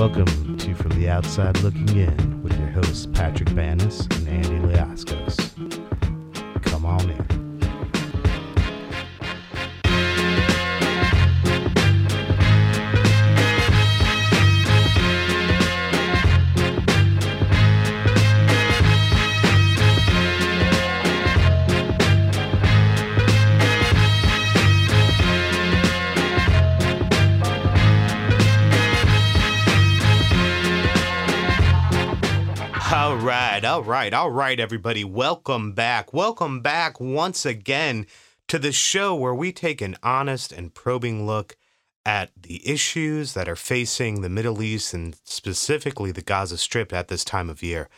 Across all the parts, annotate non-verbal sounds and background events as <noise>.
Welcome to From the Outside Looking In with your hosts Patrick Banis and Andy Liascos. Come on in. Right, all right, everybody. Welcome back. Welcome back once again to the show where we take an honest and probing look at the issues that are facing the Middle East and specifically the Gaza Strip at this time of year.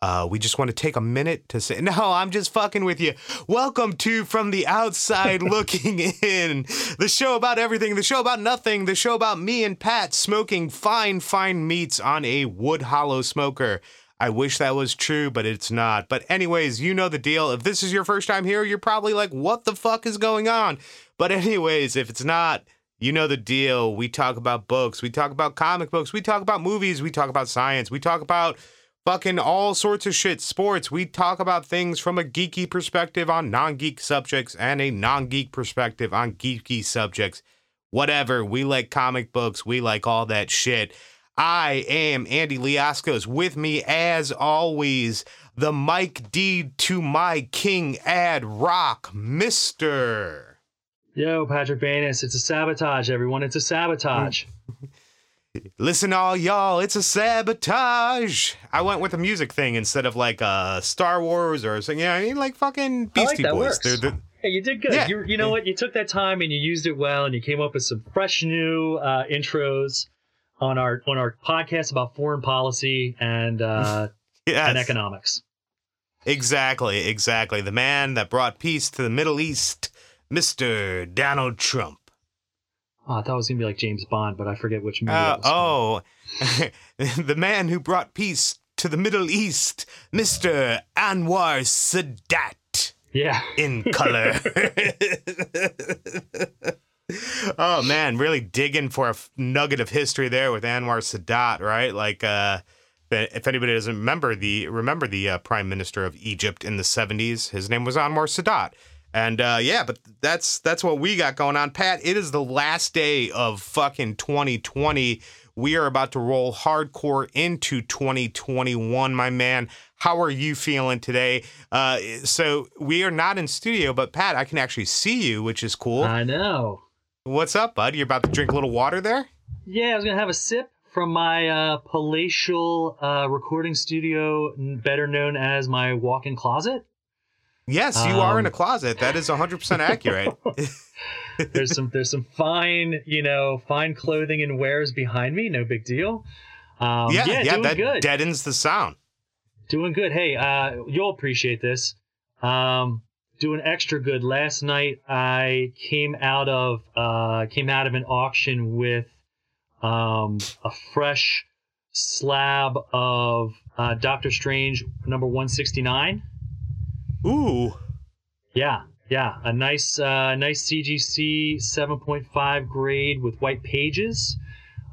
Uh, we just want to take a minute to say, <laughs> no, I'm just fucking with you. Welcome to From the Outside <laughs> Looking In, the show about everything, the show about nothing, the show about me and Pat smoking fine, fine meats on a wood hollow smoker. I wish that was true, but it's not. But, anyways, you know the deal. If this is your first time here, you're probably like, what the fuck is going on? But, anyways, if it's not, you know the deal. We talk about books, we talk about comic books, we talk about movies, we talk about science, we talk about fucking all sorts of shit, sports. We talk about things from a geeky perspective on non geek subjects and a non geek perspective on geeky subjects. Whatever. We like comic books, we like all that shit. I am Andy Liascos. With me, as always, the Mike D to my King Ad Rock, Mister. Yo, Patrick Banis, it's a sabotage, everyone. It's a sabotage. <laughs> Listen, all y'all, it's a sabotage. I went with a music thing instead of like uh Star Wars or something. Yeah, I mean like fucking like Beastie that Boys. They're the Hey, you did good. Yeah. You, you know what? You took that time and you used it well, and you came up with some fresh new uh, intros on our on our podcast about foreign policy and uh, <laughs> yes. and economics. Exactly, exactly. The man that brought peace to the Middle East, Mr. Donald Trump. Oh, I thought it was gonna be like James Bond, but I forget which movie. Uh, from. oh, <laughs> the man who brought peace to the Middle East, Mr. Anwar Sadat yeah. in color. <laughs> oh man, really digging for a nugget of history there with Anwar Sadat, right? Like, uh, if anybody doesn't remember the remember the uh, prime minister of Egypt in the '70s, his name was Anwar Sadat. And uh, yeah, but that's that's what we got going on, Pat. It is the last day of fucking 2020. We are about to roll hardcore into 2021, my man. How are you feeling today? Uh, so we are not in studio, but Pat, I can actually see you, which is cool. I know. What's up, bud? You're about to drink a little water there? Yeah, I was gonna have a sip from my uh, palatial uh, recording studio, better known as my walk-in closet. Yes, you are in a Um, closet. That is 100% accurate. <laughs> <laughs> there's some there's some fine you know fine clothing and wares behind me no big deal um, yeah, yeah, yeah, doing that good deadens the sound. doing good hey uh, you'll appreciate this um, doing extra good last night i came out of uh, came out of an auction with um, a fresh slab of uh, doctor strange number 169 Ooh. Yeah, yeah, a nice, uh, nice CGC 7.5 grade with white pages.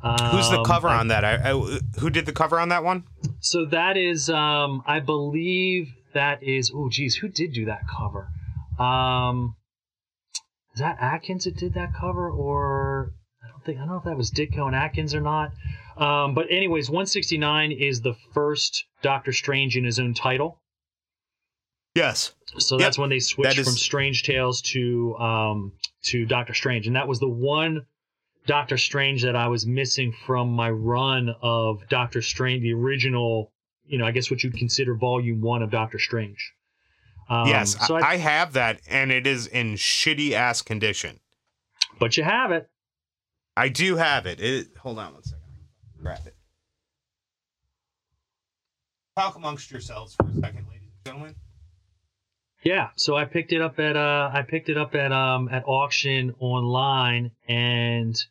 Who's the Um, cover on that? I, I, who did the cover on that one? So that is, um, I believe that is. Oh, geez, who did do that cover? Um, is that Adkins that did that cover, or I don't think I don't know if that was Ditko and Adkins or not. Um, but anyways, 169 is the first Doctor Strange in his own title. Yes. So Yep. that's when they switched is- from Strange Tales to um to Doctor Strange, and that was the one Doctor Strange that I was missing from my run of Doctor Strange, the original, you know, I guess what you'd consider Volume One of Doctor Strange. Um, yes, So I, I, have that, and it is in shitty ass condition. but you have it. I do have it. it. Hold on one second. Grab it. Talk amongst yourselves for a second, ladies and gentlemen. Yeah, so I picked it up at uh I picked it up at um at auction online and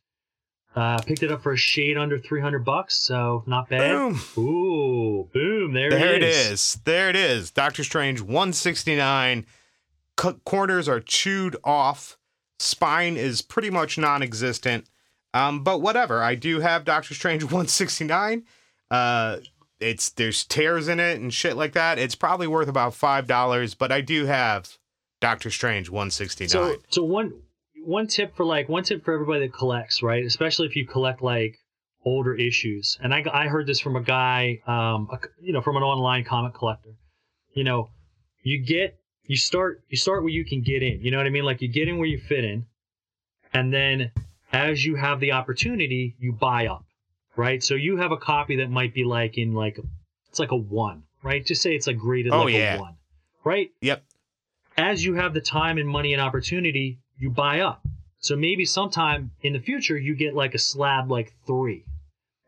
uh picked it up for a shade under 300 bucks, so not bad. Boom. Ooh, boom, there, There it it is. is. There it is. Doctor Strange 169. C- corners are chewed off. Spine is pretty much non existent. Um, but whatever. I do have Doctor Strange <laughs> 169. Uh, it's there's tears in it and shit like that. It's probably worth about five dollars, but I do have Doctor Strange 169. So, so one one tip for like one tip for everybody that collects, right? Especially if you collect like older issues. And I I heard this from a guy, um, a, you know, from an online comic collector. You know, you get you start you start where you can get in. You know what I mean? Like you get in where you fit in, and then as you have the opportunity, you buy up, right? So you have a copy that might be like in like it's like a one, right? Just say it's like graded Oh, like yeah. a one, right? yep. as you have the time and money and opportunity, you buy up. So maybe sometime in the future you get like a slab like three.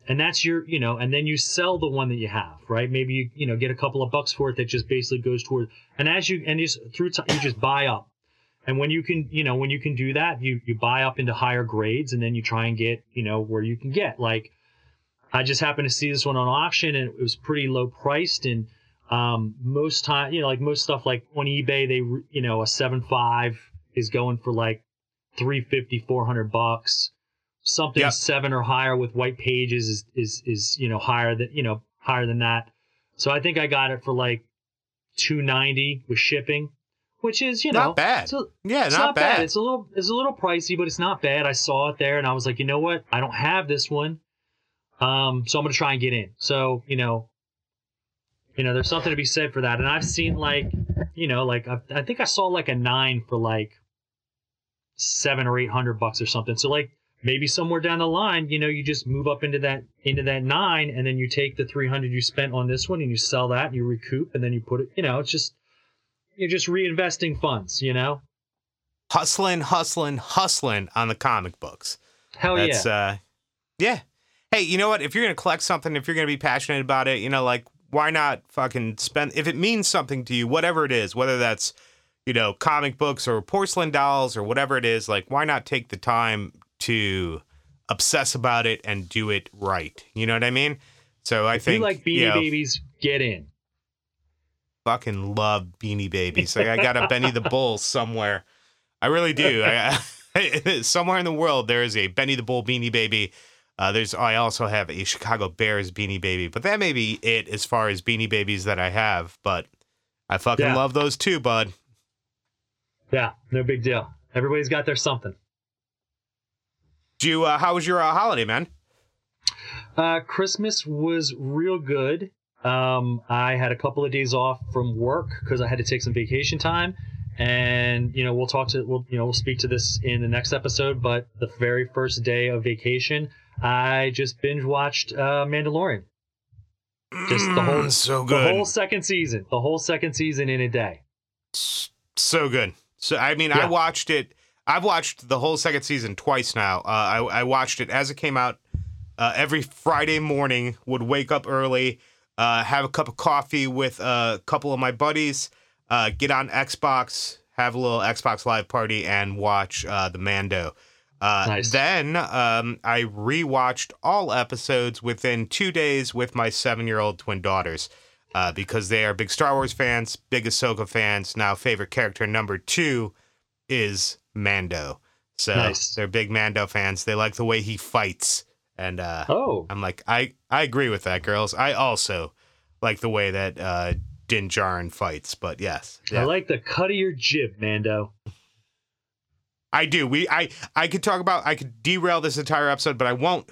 And that's your, you know, and then you sell the one that you have, right? Maybe you, you know, get a couple of bucks for it that just basically goes toward, and as you, and just through time, you just buy up. And when you can, you know, when you can do that, you, you buy up into higher grades and then you try and get, you know, where you can get. Like, I just happened to see this one on auction and it was pretty low priced. And um, most time, you know, like most stuff like on eBay, they, you know, a seven five is going for like 350, 400 bucks. Something Yep. seven or higher with white pages is, is, is, you know, higher than, you know, higher than that. So I think I got it for like 290 with shipping, which is, you know, Not bad. it's a- Yeah, it's not, bad. It's a little it's a little pricey, but it's not bad. I saw it there and I was like, you know what? I don't have this one. Um, so I'm gonna try and get in. So, you know, you know, there's something to be said for that. And I've seen like, you know, like I, I think I saw like a nine for like seven or eight hundred bucks or something. So like maybe somewhere down the line, you know, you just move up into that into that nine and then you take the three hundred you spent on this one and you sell that and you recoup and then you put it, you know, it's just you're just reinvesting funds, you know? hustling, hustling, hustling on the comic books. Hell That's yeah. uh yeah. Hey, you know what? If you're gonna collect something, if you're gonna be passionate about it, you know, like why not fucking spend if it means something to you, whatever it is, whether that's, you know, comic books or porcelain dolls or whatever it is, like why not take the time to obsess about it and do it right? You know what I mean? So I if think you like Beanie you know, Babies, get in. fucking love Beanie Babies. Like I got a Benny the Bull somewhere. I really do. I, <laughs> somewhere in the world there is a Benny the Bull Beanie Baby. Uh, there's I also have a Chicago Bears Beanie Baby, but that may be it as far as Beanie Babies that I have. But I fucking Yeah. love those too, bud. Yeah, no big deal. Everybody's got their something. Do you? Uh, how was your uh, holiday, man? Uh, Christmas was real good. Um, I had a couple of days off from work because I had to take some vacation time, and you know we'll talk to we'll you know we'll speak to this in the next episode. But the very first day of vacation, I just binge watched uh, Mandalorian. Just the whole- Mm, so The whole second season, the whole second season in a day. so good. So I mean, I watched it. I've watched the whole second season twice now. Uh, I, I watched it as it came out uh, every Friday morning. Would wake up early, uh, have a cup of coffee with a couple of my buddies, uh, get on Xbox, have a little Xbox Live party, and watch uh, the Mando. Uh, Nice. Then um, I rewatched all episodes within two days with my seven-year-old twin daughters uh, because they are big Star Wars fans, big Ahsoka fans. Now, favorite character number two is Mando. So Nice. they're big Mando fans. They like the way he fights, and uh, Oh, I'm like, I I agree with that, girls. I also like the way that uh, Din Djarin fights. But yes, I like the cut of your jib, Mando. I do. We I I could talk about I could derail this entire episode, but I won't.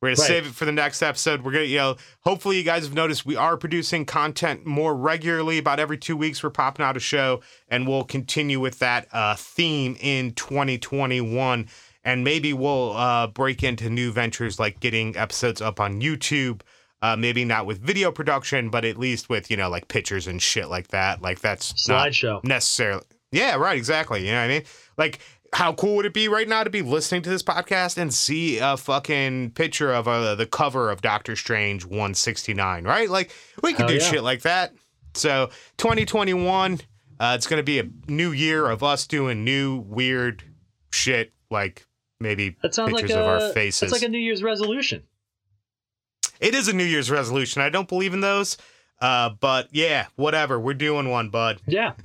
We're gonna Right. save it for the next episode. We're gonna, you know, hopefully you guys have noticed we are producing content more regularly. About every two weeks, we're popping out a show, and we'll continue with that uh, theme in 2021. And maybe we'll uh, break into new ventures like getting episodes up on YouTube. Uh, maybe not with video production, but at least with you know like pictures and shit like that. Like that's Slideshow. necessarily. Yeah, right. Exactly. You know what I mean? Like, how cool would it be right now to be listening to this podcast and see a fucking picture of uh, the cover of Doctor Strange 169? Right? Like, we could Hell do yeah. shit like that. So, 2021, uh, it's going to be a new year of us doing new weird shit, like maybe That sounds pictures like a of our faces. That's like a New Year's resolution. it is a New Year's resolution. I don't believe in those. Uh, but yeah, whatever. We're doing one, bud. Yeah. <laughs>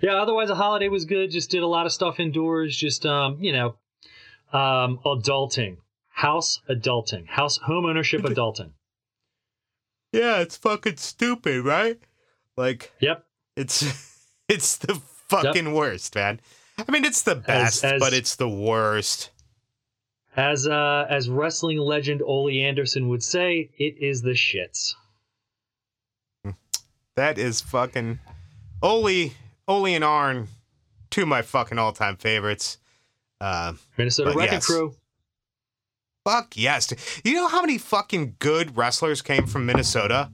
yeah, otherwise the holiday was good. Just did a lot of stuff indoors. Just um, you know, um, adulting, house adulting, house home ownership <laughs> adulting. Yeah, it's fucking stupid, right? Like Yep. it's <laughs> it's the fucking worst, man. I mean, it's the best, as- but it's the worst. As uh, as wrestling legend Ole Anderson would say, it is the shits. That is fucking Ole, Ole and Arn, two of my fucking all-time favorites. Uh, Minnesota Wrecking yes. Crew. fuck yes. You know how many fucking good wrestlers came from Minnesota?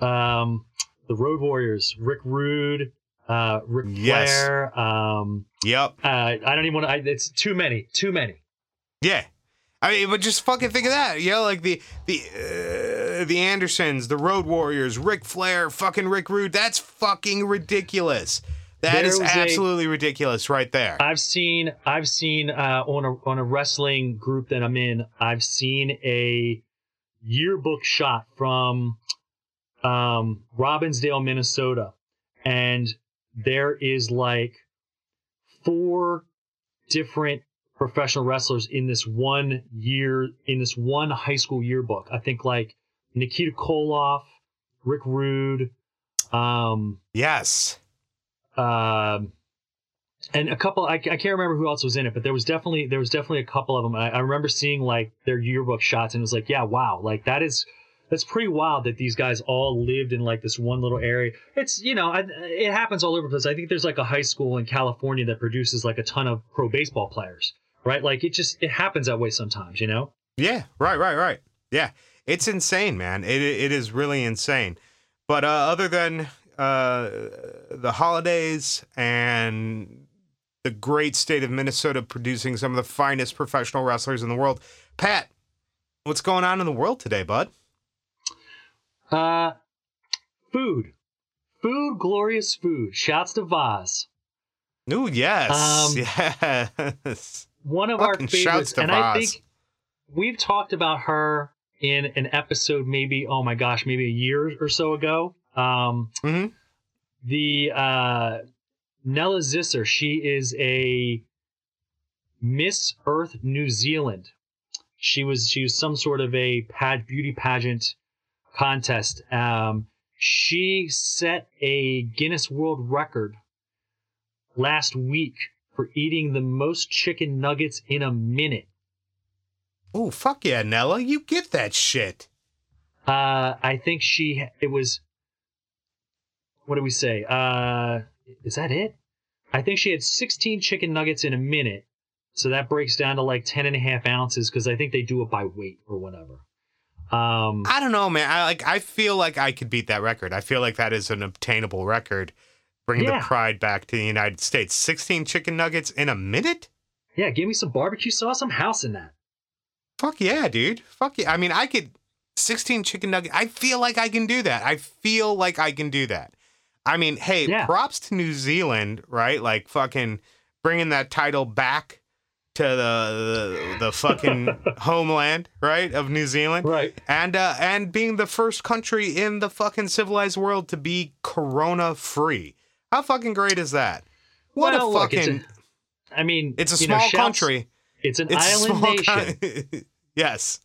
Um, the Road Warriors, Rick Rude, uh, Ric Yes. Flair. Um, Yep. uh, I don't even want to. It's too many. Too many. Yeah. I mean, but just fucking think of that. You know, like the the uh, the Andersons, the Road Warriors, Ric Flair, fucking Rick Rude. That's fucking ridiculous. That There is was a- absolutely ridiculous right there. I've seen I've seen uh, on a on a wrestling group that I'm in. I've seen a yearbook shot from um, Robbinsdale, Minnesota, and there is like four different professional wrestlers in this one year in this one high school yearbook. I think like Nikita Koloff, Rick Rude, um, yes. um, and a couple I, I can't remember who else was in it but there was definitely there was definitely a couple of them I, I remember seeing like their yearbook shots and it was like yeah wow like that is that's pretty wild that these guys all lived in like this one little area it's you know I, it happens all over the place i think there's like a high school in california that produces like a ton of pro baseball players right like it just it happens that way sometimes you know Yeah. Right. Right. Right. Yeah. It's insane, man. It it is really insane. But uh, other than uh, the holidays and the great state of Minnesota producing some of the finest professional wrestlers in the world, Pat, what's going on in the world today, bud? uh food food glorious food shouts to Vaz. Ooh, yes, Um, <laughs> yes. one of Fucking our shouts favorites, to and I think we've talked about her in an episode, maybe oh my gosh, maybe a year or so ago. Um, Mhm. The uh, Nela Zisser, she is a Miss Earth New Zealand. She was she was some sort of a pad beauty pageant contest. Um, she set a Guinness World Record last week for eating the most chicken nuggets in a minute. Ooh, fuck yeah, Nela, you get that shit. Uh, I think she it was. What do we say? Uh, is that it? I think she had 16 chicken nuggets in a minute, so that breaks down to like 10 and a half ounces because I think they do it by weight or whatever. Um, I don't know, man. I like. I feel like I could beat that record. I feel like that is an obtainable record, bringing Yeah. the pride back to the United States. Sixteen chicken nuggets in a minute. yeah, give me some barbecue sauce. I'm housing that. Fuck yeah, dude. Fuck yeah. I mean, I could. Sixteen chicken nuggets. I feel like I can do that. I feel like I can do that. I mean, hey, Yeah. props to New Zealand, right? Like fucking bringing that title back to the the, the fucking <laughs> homeland, right, of New Zealand. Right. and uh, and being the first country in the fucking civilized world to be corona free. How fucking great is that? What Well, a look, it's fucking I mean, it's a you know, small shouts- country. It's an It's island nation. <laughs> yes.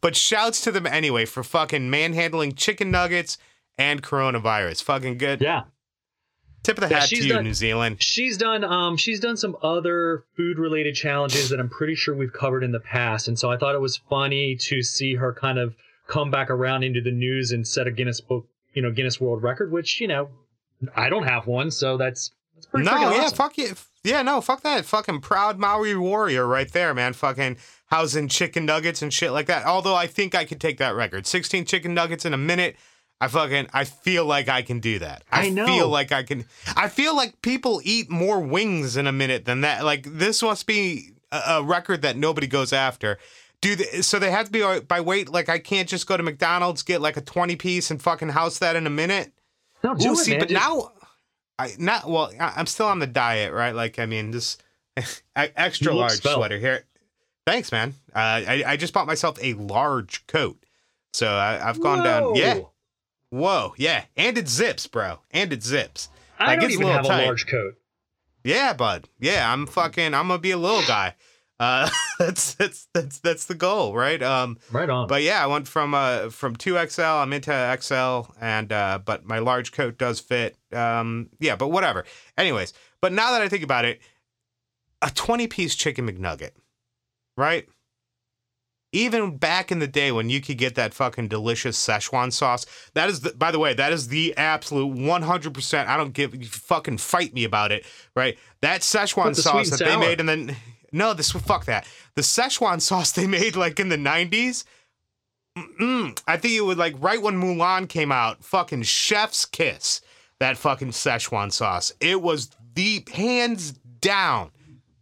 But shouts to them anyway for fucking manhandling chicken nuggets and coronavirus. Fucking good. yeah. Tip of the Yeah, hat to you, done- New Zealand. She's done um she's done some other food related challenges that I'm pretty sure we've covered in the past and so I thought it was funny to see her kind of come back around into the news and set a Guinness book, you know, Guinness World Record which, you know, I don't have one, so that's that's pretty No, yeah, awesome. fuck you. Yeah, no, fuck that. Fucking proud Maori warrior right there, man. Fucking housing chicken nuggets and shit like that. Although I think I could take that record. 16 chicken nuggets in a minute. I fucking I feel like I can do that. I, I know. feel like I can I feel like people eat more wings in a minute than that. Like this must be a, a record that nobody goes after. Do they, so they have to be uh, by weight like I can't just go to McDonald's get like a 20 piece and fucking house that in a minute. No, do it, see, man. but Just- now, I not well. I, I'm still on the diet, right? Like, I mean, this <laughs> extra large svelte. sweater here. Thanks, man. Uh, I I just bought myself a large coat, so I, I've gone down. Yeah, Whoa. whoa, yeah, and it zips, bro, and it zips. I Like, don't even little have tight. a large coat. Yeah, bud. Yeah, I'm fucking. I'm gonna be a little guy. Uh, <laughs> that's that's that's that's the goal, right? Um, Right on. but yeah, I went from uh from two XL. I'm into XL, and uh, but my large coat does fit. Um, yeah, but whatever. Anyways, but now that I think about it, a 20 piece chicken McNugget, right? Even back in the day when you could get that fucking delicious Szechuan sauce, that is, the, by the way, that is the absolute 100%. I don't give, you fucking fight me about it, right? That Szechuan What, the sweet sauce that they made and then, no, this, fuck that. The Szechuan sauce they made like in the 90s, mm, I think it was like right when Mulan came out, fucking chef's kiss, that fucking Szechuan sauce. It was the hands down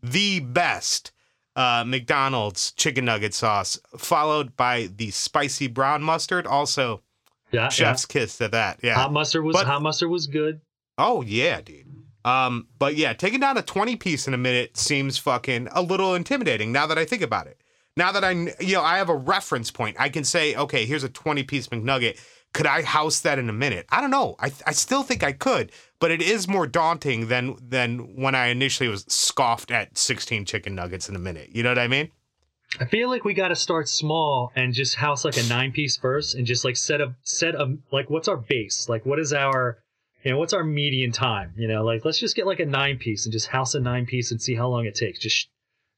the best uh, McDonald's chicken nugget sauce, followed by the spicy brown mustard. Also, yeah, chef's kiss to that. yeah. Yeah. Hot mustard was But- hot mustard was good. Oh yeah, dude. Um, but yeah, taking down a 20 piece in a minute seems fucking a little intimidating now that I think about it. Now that I, you know, I have a reference point, I can say, okay, here's a 20 piece McNugget. Could I house that in a minute? I don't know. I, I still think I could, but it is more daunting than than when I initially was scoffed at 16 chicken nuggets in a minute. You know what I mean? I feel like we got to start small and just house like a nine piece first, and just like set a set a like what's our base? Like what is our you know what's our median time? You know, like let's just get like a nine piece and just house a nine piece and see how long it takes. Just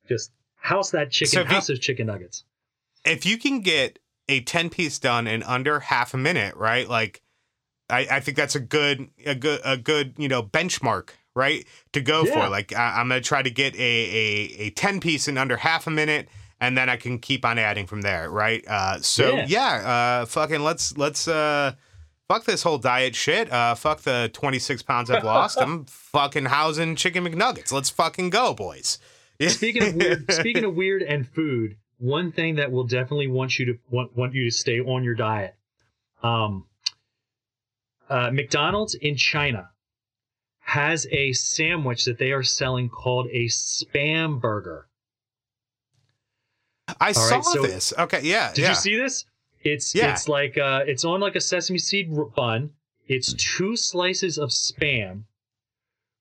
just house that chicken, So if you- house those chicken nuggets. if you can get a 10 piece done in under half a minute, right? Like I, I think that's a good a good a good, you know, benchmark, right? To go Yeah. for. Like I, I'm gonna try to get a, a a 10 piece in under half a minute and then I can keep on adding from there, right? Uh so Yeah. yeah, uh fucking let's let's uh fuck this whole diet shit. Uh fuck the 26 pounds I've lost. I'm <laughs> fucking housing chicken McNuggets. Let's fucking go, boys. Speaking of weird, <laughs> speaking of weird and food, one thing that will definitely want you to want, want you to stay on your diet. Um, uh, McDonald's in China has a sandwich that they are selling called a spam burger. I saw right, so- this. Okay, yeah. Did yeah. you see this? It's Yeah. it's like uh, it's on like a sesame seed bun. It's two slices of spam,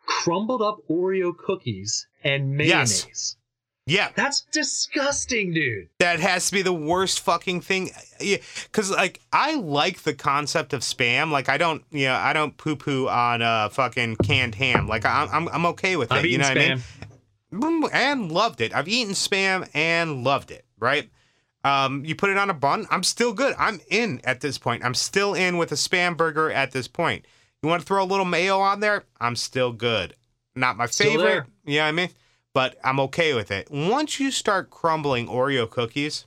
crumbled up Oreo cookies, and mayonnaise. Yes. Yeah, That's disgusting, dude. that has to be the worst fucking thing. Yeah, because like I like the concept of spam. Like I don't, you know, I don't poo poo on uh fucking canned ham. Like I'm, I'm, I'm okay with it. I've you know spam. what I mean? Mm, And loved it. I've eaten spam and loved it. Right. Um, you put it on a bun. I'm still good. I'm in at this point. I'm still in with a spam burger at this point. You want to throw a little mayo on there? I'm still good. Not my Still favorite. there. You know what I mean? But I'm okay with it. Once you start crumbling Oreo cookies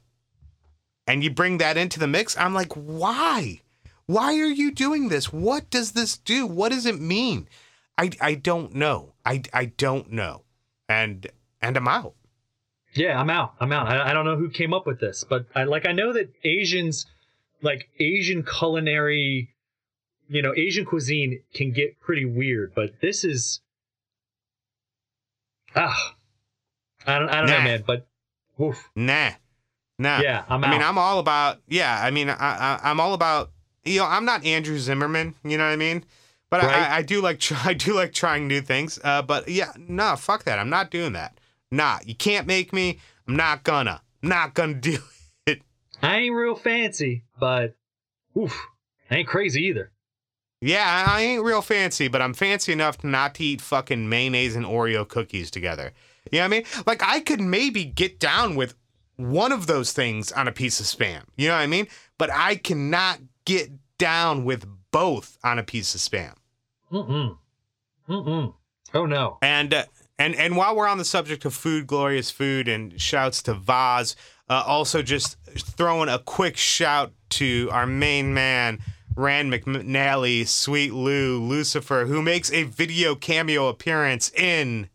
and you bring that into the mix, I'm like, why? Why are you doing this? What does this do? What does it mean? I, I don't know. I, I don't know. And and I'm out. Yeah, I'm out. I'm out. I, I don't know who came up with this, but I like I know that Asians, like Asian culinary, you know, Asian cuisine can get pretty weird, but this is ah, I don't I don't know, man, but oof, Nah. Nah. yeah, I'm I mean, I'm all about yeah. I mean, I, I I'm all about you know. I'm not Andrew Zimmerman. You know what I mean? But Right. I, I do like try, <laughs> I do like trying new things. Uh, but yeah, no, fuck that. I'm not doing that. Nah, you can't make me. I'm not gonna. Not gonna <laughs> do it. I ain't real fancy, but oof, I ain't crazy either. Yeah, I I ain't real fancy, but I'm fancy enough to not to eat fucking mayonnaise and Oreo cookies together. You know what I mean? Like I could maybe get down with one of those things on a piece of spam. You know what I mean? But I cannot get down with both on a piece of spam. Mm-mm. Mm-mm. Oh no. And uh, and and while we're on the subject of food, glorious food, and shouts to Vaz, uh, also just throwing a quick shout to our main man. Rand McNally, Sweet Lou, Lucifer, who makes a video cameo appearance in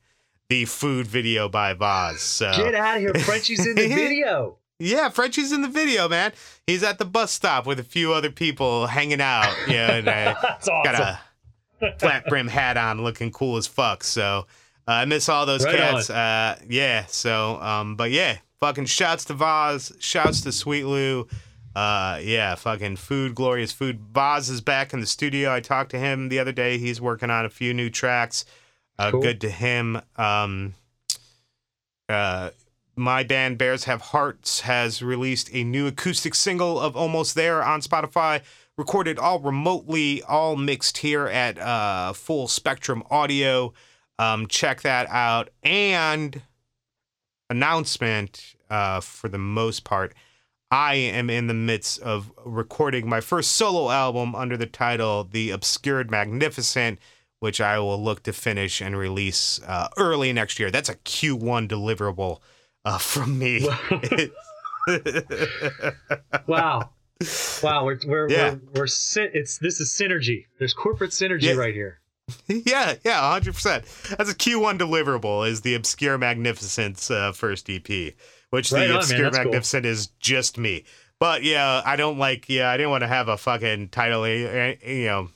the food video by Vaz. So Get out of here. Frenchie's in the <laughs> video. yeah, Frenchie's in the video, man. He's at the bus stop with a few other people hanging out. Yeah, and uh, <laughs> That's awesome. got a flat brim hat on, looking cool as fuck. So I miss all those Right cats. Uh, yeah. So, um, but yeah, fucking shouts to Vaz, shouts to Sweet Lou. Uh, yeah, fucking food, glorious food. Vaz is back in the studio. I talked to him the other day. He's working on a few new tracks. Uh, Cool. Good to him. Um, uh, my band Bears Have Hearts has released a new acoustic single of Almost There on Spotify, recorded all remotely, all mixed here at uh, Full Spectrum Audio. Um, check that out. And announcement uh, for the most part. I am in the midst of recording my first solo album under the title The Obscured Magnificent, which I will look to finish and release uh, early next year. That's a Q1 deliverable uh, from me. <laughs> wow. Wow, we're we're Yeah. we're, we're it's this is synergy. There's corporate synergy Yeah. right here. <laughs> yeah, yeah, 100%. That's a Q1 deliverable is the Obscure Magnificence uh, first EP, which Right on, the man. Obscure That's cool. Magnificent is just me. But yeah, I don't like, yeah, I didn't want to have a fucking title, eh, you know.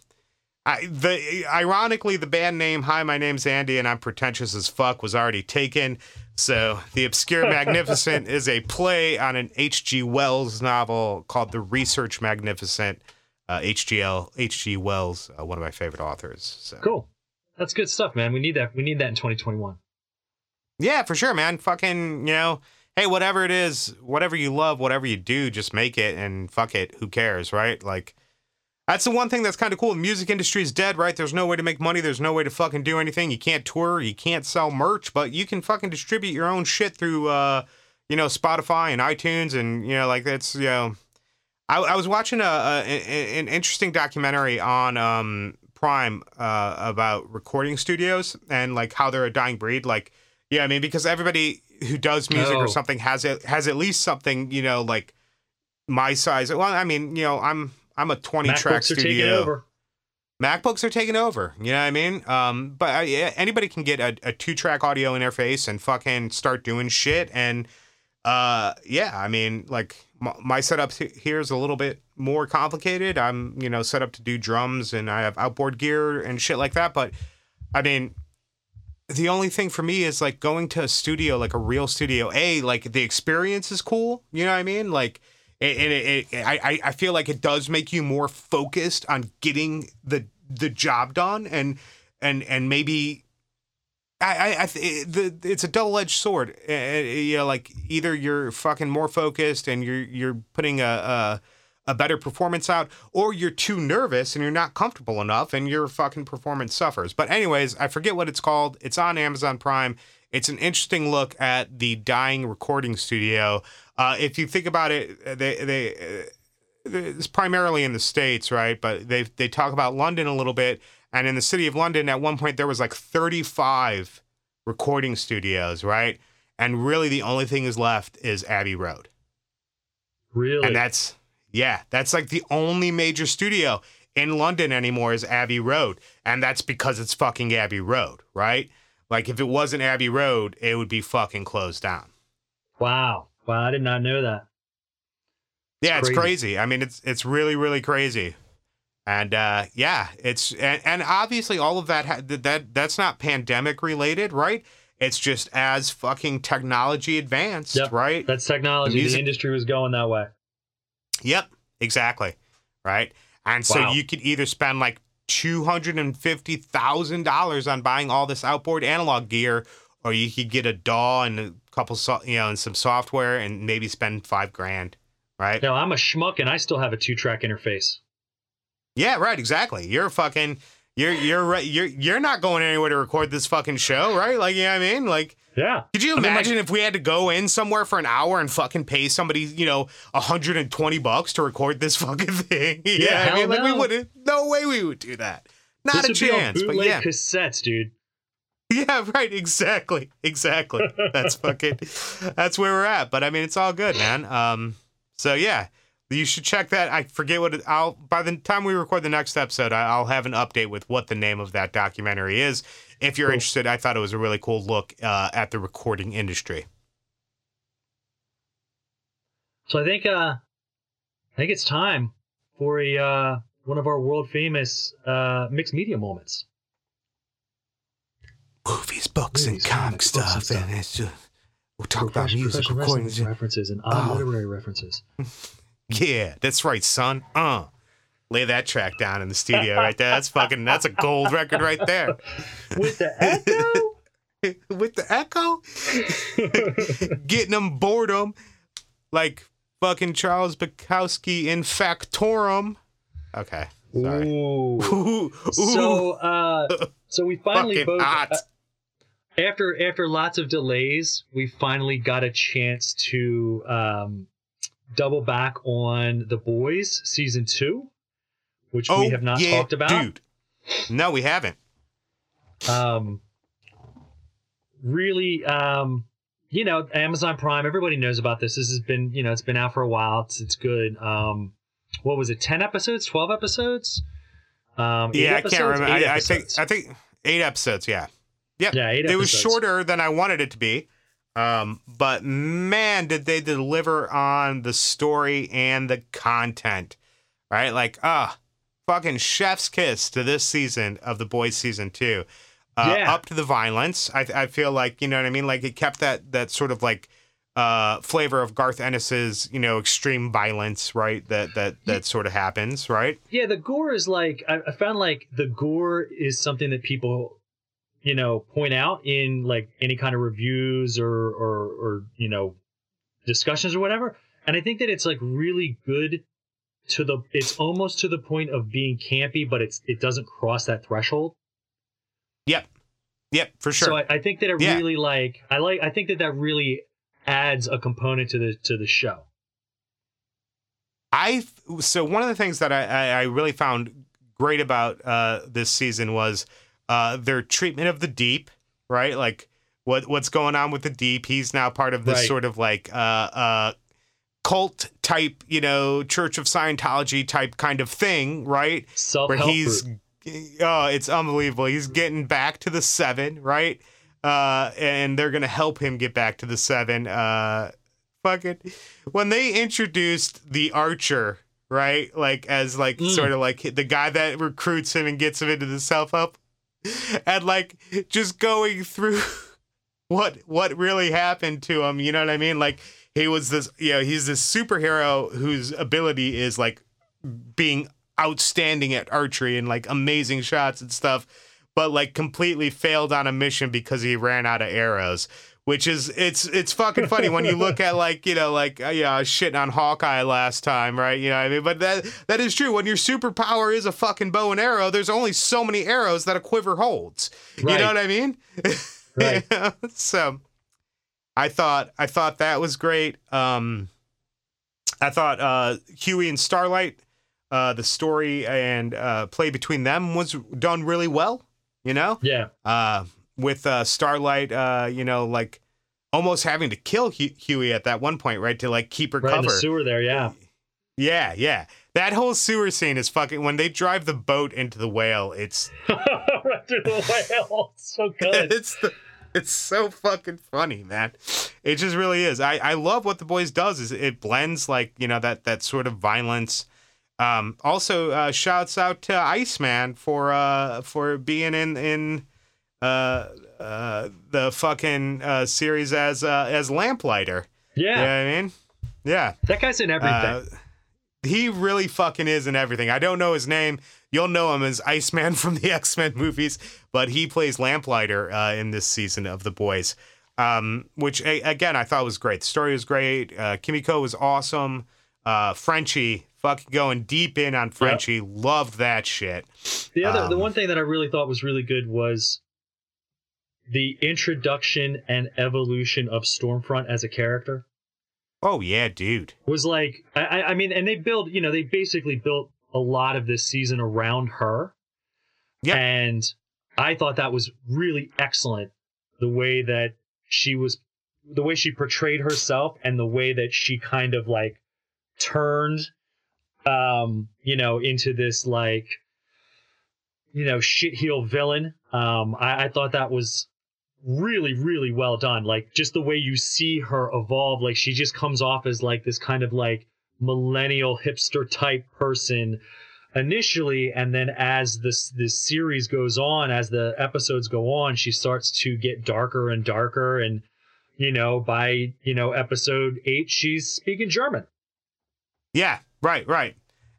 I, the ironically, the band name "Hi, my name's Andy and I'm pretentious as fuck" was already taken. So, the obscure magnificent <laughs> is a play on an H.G. Wells novel called "The Research Magnificent." Uh, H.G.L. H.G. Wells, uh, one of my favorite authors. So. Cool. That's good stuff, man. We need that. We need that in 2021. Yeah, for sure, man. Fucking, you know, hey, whatever it is, whatever you love, whatever you do, just make it and fuck it. Who cares, right? Like, that's the one thing that's kind of cool. The music industry is dead, right? There's no way to make money. There's no way to fucking do anything. You can't tour. You can't sell merch, but you can fucking distribute your own shit through, uh, you know, Spotify and iTunes, and you know, like that's, you know, I, I was watching a, a an interesting documentary on um, Prime uh, about recording studios and like how they're a dying breed. Like, yeah, I mean, because everybody who does music Oh. or something has it has at least something, you know, like my size. Well, I mean, you know, I'm I'm a 20 track MacBooks taking studio. MacBooks are taking over. You know what I mean? Um, but uh, yeah, anybody can get a, a two track audio interface and fucking start doing shit. And uh, yeah, I mean, like my, setup here is a little bit more complicated. I'm you know set up to do drums and I have outboard gear and shit like that. But I mean, the only thing for me is like going to a studio, like a real studio. A like the experience is cool. You know what I mean? Like. It, it, it, I- I feel like it does make you more focused on getting the the job done and and and maybe I, I, I the, it's a double edged sword. Uh, uh, you know, like either you're fucking more focused and you're you're putting a, a a better performance out, or you're too nervous and you're not comfortable enough, and your fucking performance suffers. But anyways, I forget what it's called. It's on Amazon Prime. It's an interesting look at the dying recording studio. Uh, if you think about it, they they. Uh, it's primarily in the states, right? But they they talk about London a little bit, and in the city of London, at one point there was like 35 recording studios, right? And really, the only thing is left is Abbey Road, Really? and that's yeah, that's like the only major studio in London anymore is Abbey Road, and that's because it's fucking Abbey Road, right? Like if it wasn't Abbey Road, it would be fucking closed down. wow. Wow. I did not know that. Yeah, it's crazy. crazy. I mean, it's it's really really crazy, and uh, yeah, it's and, and obviously all of that ha- that that that's not pandemic related, right? It's just as fucking technology advanced, Yep. right? That's technology. The, music- industry was going that way. Yep, exactly, right. And so Wow. you could either spend like two hundred and fifty thousand dollars on buying all this outboard analog gear, or you could get a DAW and a couple, so, you know, and some software, and maybe spend five grand, right? No, I'm a schmuck and I still have a two track interface. Yeah, right. Exactly. You're fucking. You're you're right. You're you're not going anywhere to record this fucking show, right? Like, you know what I mean? Like, Yeah. could you I mean, like- imagine if we had to go in somewhere for an hour and fucking pay somebody, you know, 120 bucks to record this <laughs> fucking thing? Yeah, I mean, hell like we wouldn't. No way we would do that. Not this a chance. But yeah, cassettes, dude. <laughs> yeah, right. Exactly. Exactly. That's fucking. That's where we're at. But I mean, it's all good, man. Um. So yeah, you should check that. I forget what it, I'll. By the time we record the next episode, I- I'll have an update with what the name of that documentary is. If you're Cool. interested, I thought it was a really cool look uh, at the recording industry. So I think uh I think it's time for a uh one of our world famous uh mixed media moments. Movies, books, Movies, comics, books, and stuff. it's just, we'll talk about music recordings. references and Oh. literary references. <laughs> Yeah, that's right, son. Uh, lay that track down in the studio right there. That's fucking. That's a gold record right there. With the echo? <laughs> with the echo, <laughs> getting them boredom, like fucking Charles Bukowski in Factotum. Okay, sorry. Ooh. <laughs> Ooh, So, uh, so we finally both uh, after after lots of delays, we finally got a chance to um, double back on the boys season two, which oh, we have not yeah, talked about. dude. No, we haven't. Um, really, um, you know, Amazon Prime. Everybody knows about this. This has been, you know, it's been out for a while. It's it's good. Um, what was it? Ten episodes? Twelve episodes? Um, Yeah, I can't remember. I, I think. I think eight episodes. Yeah, yep. Yeah, eight It was shorter than I wanted it to be. Um, but man, did they deliver on the story and the content, right? Like, ah, fucking chef's kiss to this season of The Boys season two. Uh, Yeah. Up to the violence. I, I feel like, you know what I mean? Like, it kept that, that sort of like, uh, flavor of Garth Ennis's, you know, extreme violence, right? That, that, that sort of happens, right? Yeah, the gore is like I, I found like the gore is something that people, you know, point out in like any kind of reviews or or or you know, discussions or whatever. And I think that it's like really good to the it's almost to the point of being campy, but it's it doesn't cross that threshold. Yep. Yep, for sure. So I, I think that it Yeah. really like I like I think that that really adds a component to the to the show. I so one of the things that I, I, I really found great about uh, this season was uh, their treatment of the deep, right? Like what what's going on with the deep. He's now part of this Right. sort of like uh, uh, cult type, you know, Church of Scientology type kind of thing, right? Self Where help he's oh, it's unbelievable. He's getting back to the seven, right? Uh, and they're gonna help him get back to the seven. Uh, fucking when they introduced the archer right like as like Mm. sort of like the guy that recruits him and gets him into the self-help and like just going through <laughs> what what really happened to him you know what i mean? Like he was this you know he's this superhero whose ability is like being outstanding at archery and like amazing shots and stuff but like completely failed on a mission because he ran out of arrows which is it's it's fucking funny when you look at like you know like uh, yeah shitting on Hawkeye last time right? You know what I mean? But that that is true. When your superpower is a fucking bow and arrow there's only so many arrows that a quiver holds. You know what I mean? <laughs> Right. so I thought I thought that was great. Um I thought uh Huey and Starlight uh the story and uh play between them was done really well you know? Yeah. uh, with uh, Starlight, uh, you know, like almost having to kill Hu- Huey at that one point, right, to like keep her Right in the sewer there, yeah. yeah, yeah. That whole sewer scene is fucking. When they drive the boat into the whale, it's <laughs> right through the whale. <laughs> So <laughs> good. it's the, it's so fucking funny, man. It just really is. I I love what the boys does. Is it blends like you know that that sort of violence. Um, also, uh, shouts out to Iceman for uh for being in in uh uh the fucking uh series as uh as Lamplighter. Yeah. You know what I mean? Yeah. That guy's in everything. Uh, he really fucking is in everything. I don't know his name. You'll know him as Iceman <laughs> from the X Men movies, but he plays Lamplighter uh, in this season of The Boys, um, which a- again I thought was great. The story was great. Uh, Kimiko was awesome. Uh, Frenchie, fucking going deep in on Frenchie. Loved that shit. The other, the Um, one thing that I really thought was really good was the introduction and evolution of Stormfront as a character. Oh yeah, dude. Was like, I, I I mean, and they build, you know, they basically built a lot of this season around her. Yeah. And I thought that was really excellent. The way that she was, the way she portrayed herself, and the way that she kind of like turned, um, you know, into this like you know, shitheel villain. Um, I, I thought that was really, really well done. Like just the way you see her evolve, like she just comes off as like this kind of like millennial hipster type person initially, and then as this this series goes on, as the episodes go on, she starts to get darker and darker, and you know, by you know episode eight, she's speaking German. Yeah, right, right.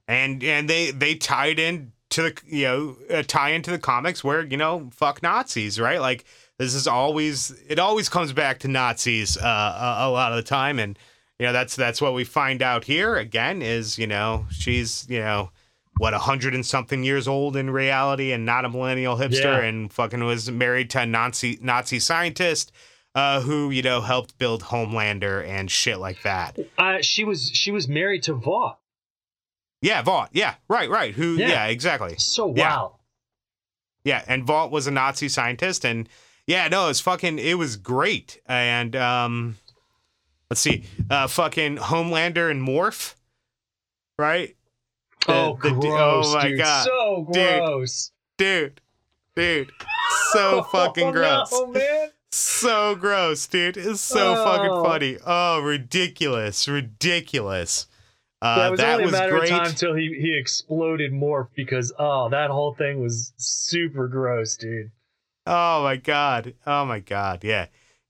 And and they they tied in to the you know a tie into the comics where you know fuck Nazis, right? Like this is always it always comes back to Nazis uh, a, a lot of the time, and you know that's that's what we find out here again is you know she's you know what a hundred and something years old in reality and not a millennial hipster Yeah. and fucking was married to a Nazi Nazi scientist uh, who you know helped build Homelander and shit like that. Uh, she was she was married to Vought. Yeah, Vought. Yeah, right, right. Who? Yeah. Yeah, exactly. So wow. Yeah, and Vought was a Nazi scientist, and yeah, no, it's fucking, it was great. And um, let's see, uh, fucking Homelander and Morph, right? The- oh, the- gross, oh my dude. God. So Dude. gross. Dude, dude, so <laughs> fucking Oh, gross. no, man. So gross, dude. It's so Oh. fucking funny. Oh, ridiculous, ridiculous. Uh, it was that only was a matter great. of time until he, he exploded morph because oh that whole thing was super gross, dude. Oh my god. Oh my god. Yeah.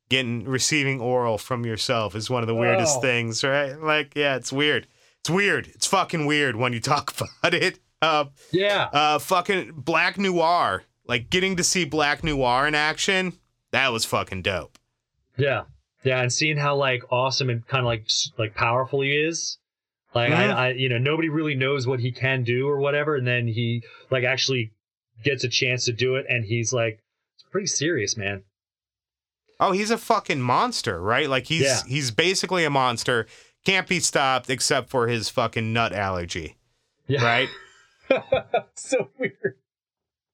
Getting receiving oral from yourself is one of the weirdest Oh. things, right? Like, yeah, it's weird. It's weird. It's fucking weird when you <laughs> talk about it. Uh, Yeah. uh, fucking Black Noir. Like getting to see Black Noir in action, that was fucking dope. Yeah, yeah, and seeing how like awesome and kind of like like powerful he is, like Mhm. I, I, you know, nobody really knows what he can do or whatever, and then he like actually gets a chance to do it, and he's like, pretty serious, man. Oh, he's a fucking monster, right? Like he's Yeah. he's basically a monster. Can't be stopped except for his fucking nut allergy, Yeah, right? <laughs> so weird.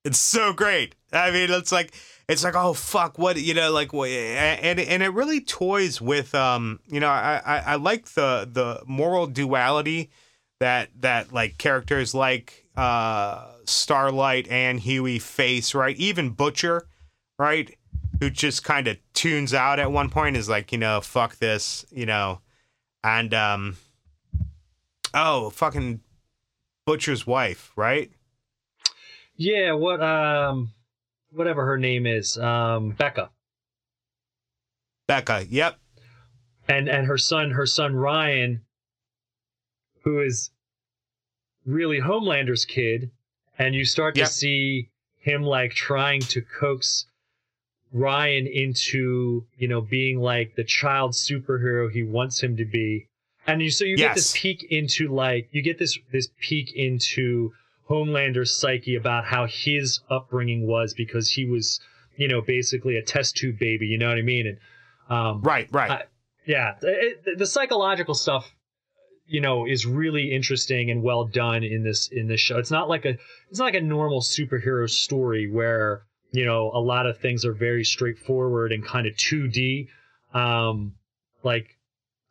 It's so great. I mean, it's like it's like oh fuck, what you know, like what, and and it really toys with um, you know, I I, I like the the moral duality that that like characters like uh Starlight and Hughie face, right? Even Butcher, right? Who just kind of tunes out at one point is like, you know, fuck this, you know, and um, oh fucking Butcher's wife, right? Yeah, what um, whatever her name is, um, Becca, Becca, yep. and and her son, her son Ryan, who is really Homelander's kid, and you start Yep. to see him like trying to coax Ryan into you know being like the child superhero he wants him to be, and you so you get this peek into like you get this this peek into Homelander's psyche about how his upbringing was because he was you know basically a test tube baby, you know what I mean, and um, Right, right. I- yeah it- the psychological stuff you know is really interesting and well done in this in this show. It's not like a it's not like a normal superhero story where you know a lot of things are very straightforward and kind of 2d um like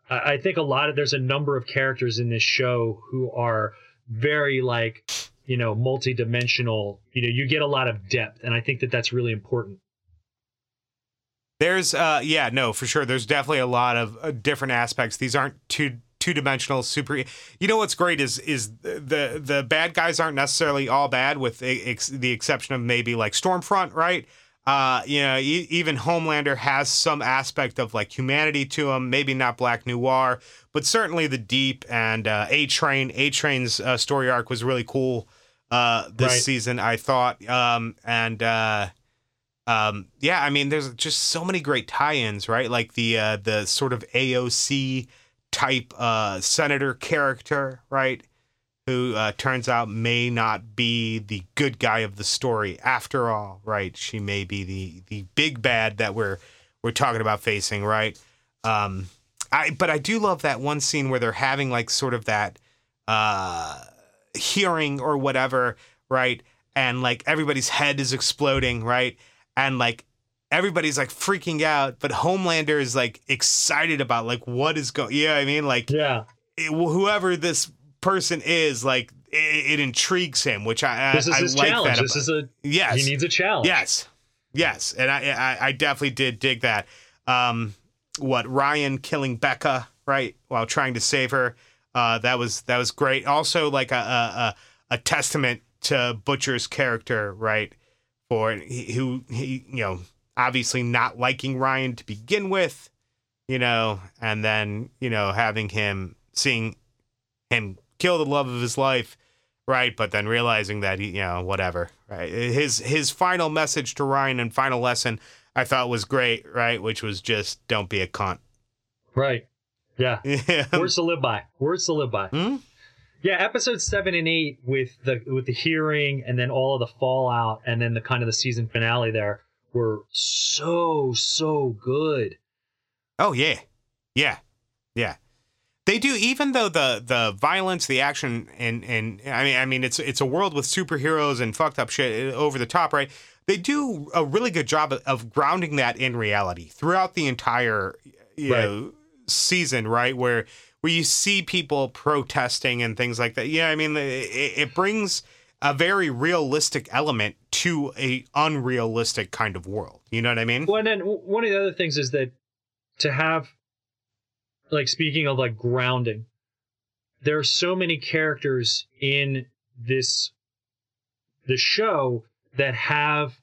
I, I think a lot of there's a number of characters in this show who are very like you know multi-dimensional you know you get a lot of depth and i think that that's really important There's uh yeah, no, for sure. There's definitely a lot of uh, different aspects. These aren't two two-dimensional super You know what's great is is the the bad guys aren't necessarily all bad with the, ex, the exception of maybe like Stormfront, right? Uh, you know, e- even Homelander has some aspect of like humanity to him. Maybe not Black Noir, but certainly the Deep and uh, A Train. A Train's uh, story arc was really cool uh, this Right. season, I thought. Um, and uh, um, yeah, I mean, there's just so many great tie-ins, right? Like the uh, the sort of AOC type uh, senator character, right? Who uh, turns out may not be the good guy of the story after all, right? She may be the the big bad that we're we're talking about facing, right? Um, I but I do love that one scene where they're having like sort of that uh, hearing or whatever, right? And like everybody's head is exploding, right? And like everybody's like freaking out, but Homelander is like excited about like what is going. Yeah, I mean, like yeah it, whoever this person is, like it, it intrigues him, which I this is I, I his like challenge that. this is a yes, he needs a challenge Yes, yes, and I, I I definitely did dig that. Um, what Ryan killing Becca right while trying to save her, uh, that was that was great. Also, like a a, a, a testament to Butcher's character, right? For he, who he you know obviously not liking Ryan to begin with, you know, and then you know having him seeing him kill the love of his life right? But then realizing that he, you know, whatever, right? His his final message to Ryan and final lesson I thought was great, right? Which was just don't be a cunt. Right. Yeah. <laughs> Yeah. Words to live by. Words to live by. Hmm? Yeah, episode seven and eight with the with the hearing and then all of the fallout and then the kind of the season finale there were so so good. Oh yeah, yeah, yeah. They do, even though the the violence, the action, and and I mean, I mean, it's it's a world with superheroes and fucked up shit uh, over the top, right? They do a really good job of, of grounding that in reality throughout the entire you Right. know season, right? Where where you see people protesting and things like that. Yeah, I mean, it, it brings a very realistic element to a unrealistic kind of world. You know what I mean? Well, and then one of the other things is that to have, like, speaking of like grounding, there are so many characters in this the show that have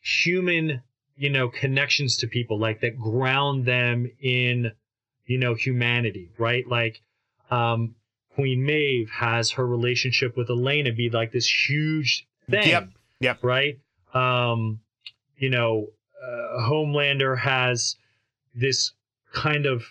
human, you know, connections to people, like that ground them in, you know, humanity, right? Like, um, Queen Maeve has her relationship with Elena be like this huge thing Yep. Yep. right? Um, you know, uh, Homelander has this kind of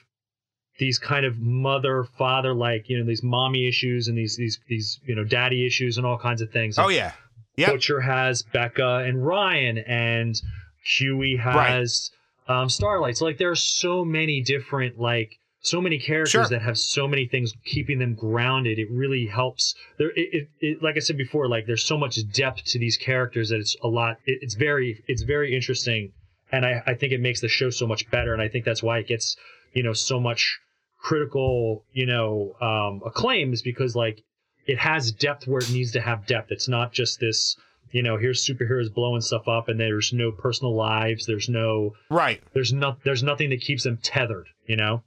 these kind of mother father like you know these mommy issues and these these these you know daddy issues and all kinds of things. Oh yeah. Yep. Butcher has Becca and Ryan, and Hughie has um, Starlight. So like there are so many different like so many characters Sure. that have so many things keeping them grounded. It really helps. There, it, it, it like I said before, like there's so much depth to these characters that it's a lot. It, it's very it's very interesting, and I I think it makes the show so much better. And I think that's why it gets you know so much critical you know um acclaim is because like it has depth where it needs to have depth. It's not just this, you know, here's superheroes blowing stuff up and there's no personal lives. There's no, Right. there's not, there's nothing that keeps them tethered, you know?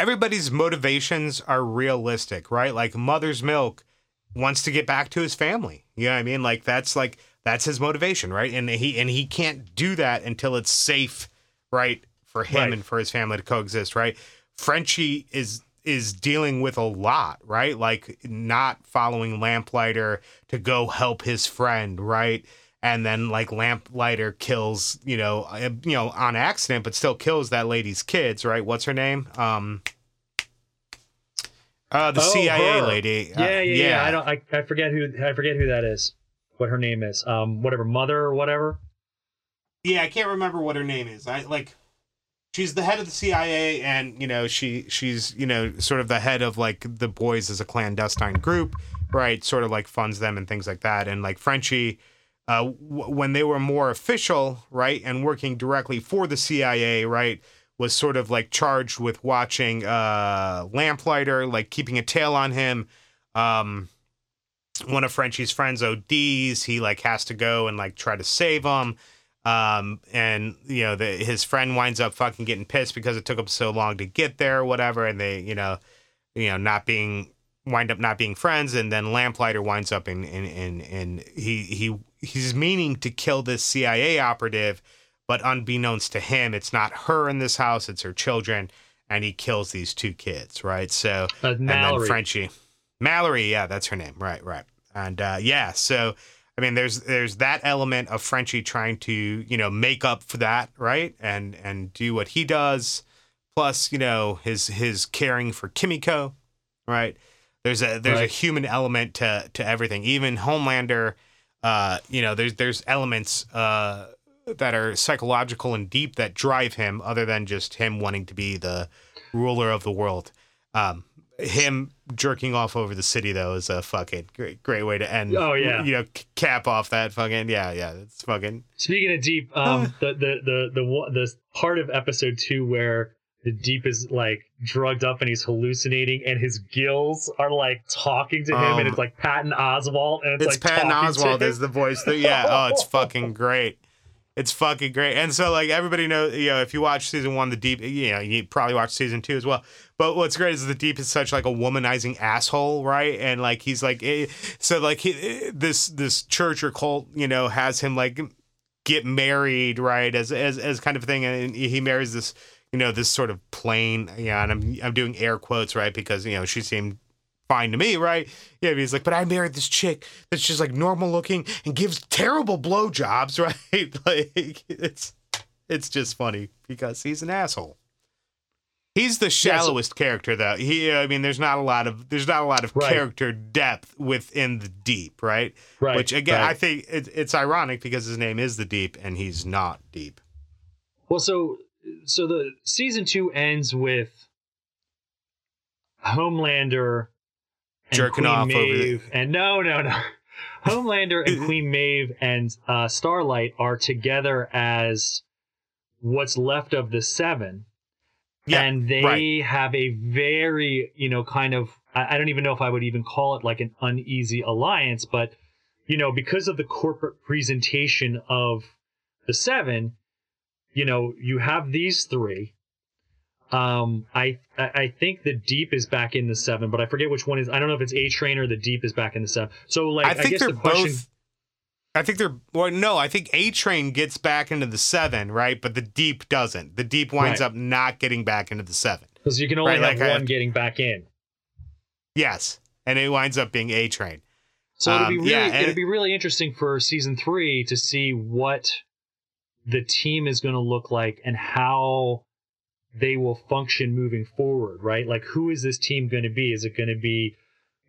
Everybody's motivations are realistic, right? Like Mother's Milk wants to get back to his family. You know what I mean? Like that's like that's his motivation, right? And he and he can't do that until it's safe, right, for him Right. and for his family to coexist, right? Frenchie is is dealing with a lot, right? Like not following Lamplighter to go help his friend, right? And then like Lamplighter kills, you know, uh, you know, on accident, but still kills that lady's kids, right? What's her name? Um, uh, the Oh, CIA her. lady. Yeah, Uh, yeah, yeah. I don't, I, I forget who, I forget who that is. What her name is. Um, whatever, mother or whatever. Yeah, I can't remember what her name is. I like she's the head of the CIA and you know, she she's, you know, sort of the head of like the boys as a clandestine group, right? Sort of like funds them and things like that and like Frenchie uh w- when they were more official, right, and working directly for the CIA, right, was sort of like charged with watching uh Lamplighter, like keeping a tail on him. Um one of Frenchie's friends ODs, he like has to go and like try to save him um and you know the, his friend winds up fucking getting pissed because it took him so long to get there or whatever and they you know you know not being wind up not being friends and then lamplighter winds up in in in, in he he he's meaning to kill this cia operative but unbeknownst to him it's not her in this house it's her children and he kills these two kids right so Uh, and then. Frenchie. Mallory, yeah, that's her name. Right, right. And uh, yeah, so I mean, there's there's that element of Frenchie trying to you know make up for that, right, and and do what he does, plus you know his his caring for Kimiko, right. There's a there's a human element to to everything. Even Homelander, uh, you know, there's there's elements uh that are psychological and deep that drive him, other than just him wanting to be the ruler of the world. Um, him jerking off over the city though is a fucking great great way to end. Oh, yeah. you know, cap off that fucking yeah yeah. It's fucking Speaking of deep, um, <laughs> the, the, the, the, the part of episode two where the deep is like drugged up and he's hallucinating and his gills are like talking to him Um, and it's like Patton Oswalt and it's, it's like Patton Oswalt is the voice. That, yeah, oh, it's <laughs> fucking great. It's fucking great. And so like everybody knows, you know, if you watch season one, the deep, you know, you probably watch season two as well. But what's great is the deep is such like a womanizing asshole, right? And like he's like, eh, so like he, eh, this this church or cult, you know, has him like get married, right? As as as kind of thing, and he marries this, you know, this sort of plain, yeah. And I'm I'm doing air quotes, right? Because you know she seemed fine to me, right? Yeah, he's like, but I married this chick that's just like normal looking and gives terrible blowjobs, <laughs> right? <laughs> like it's it's just funny because he's an asshole. He's the shallowest character though. He uh, I mean there's not a lot of there's not a lot of Right. character depth within the deep, right? Right. Which again, right. I think it, it's ironic because his name is the Deep and he's not deep. Well, so so the season two ends with Homelander and Jerking Queen off Maeve, and no, no, no. <laughs> Homelander and Queen <laughs> Maeve and uh, Starlight are together as what's left of the Seven, Yeah, and they right. have a very, you know, kind of. I I don't even know if I would even call it like an uneasy alliance, but you know, because of the corporate presentation of the Seven, you know, you have these three. Um, I I I think the Deep is back in the Seven, but I forget which one is. I don't know if it's A Train or the Deep is back in the Seven. So like, I think guess they're the question, both. I think they're well. No, I think A Train gets back into the seven, right? But the Deep doesn't. The Deep winds Right. up not getting back into the seven. because you can only right, have like I- one getting back in. Yes, and it winds up being A Train. So it'll be Um, really yeah, it'll be really interesting for season three to see what the team is going to look like and how they will function moving forward. Right? Like, who is this team going to be? Is it going to be,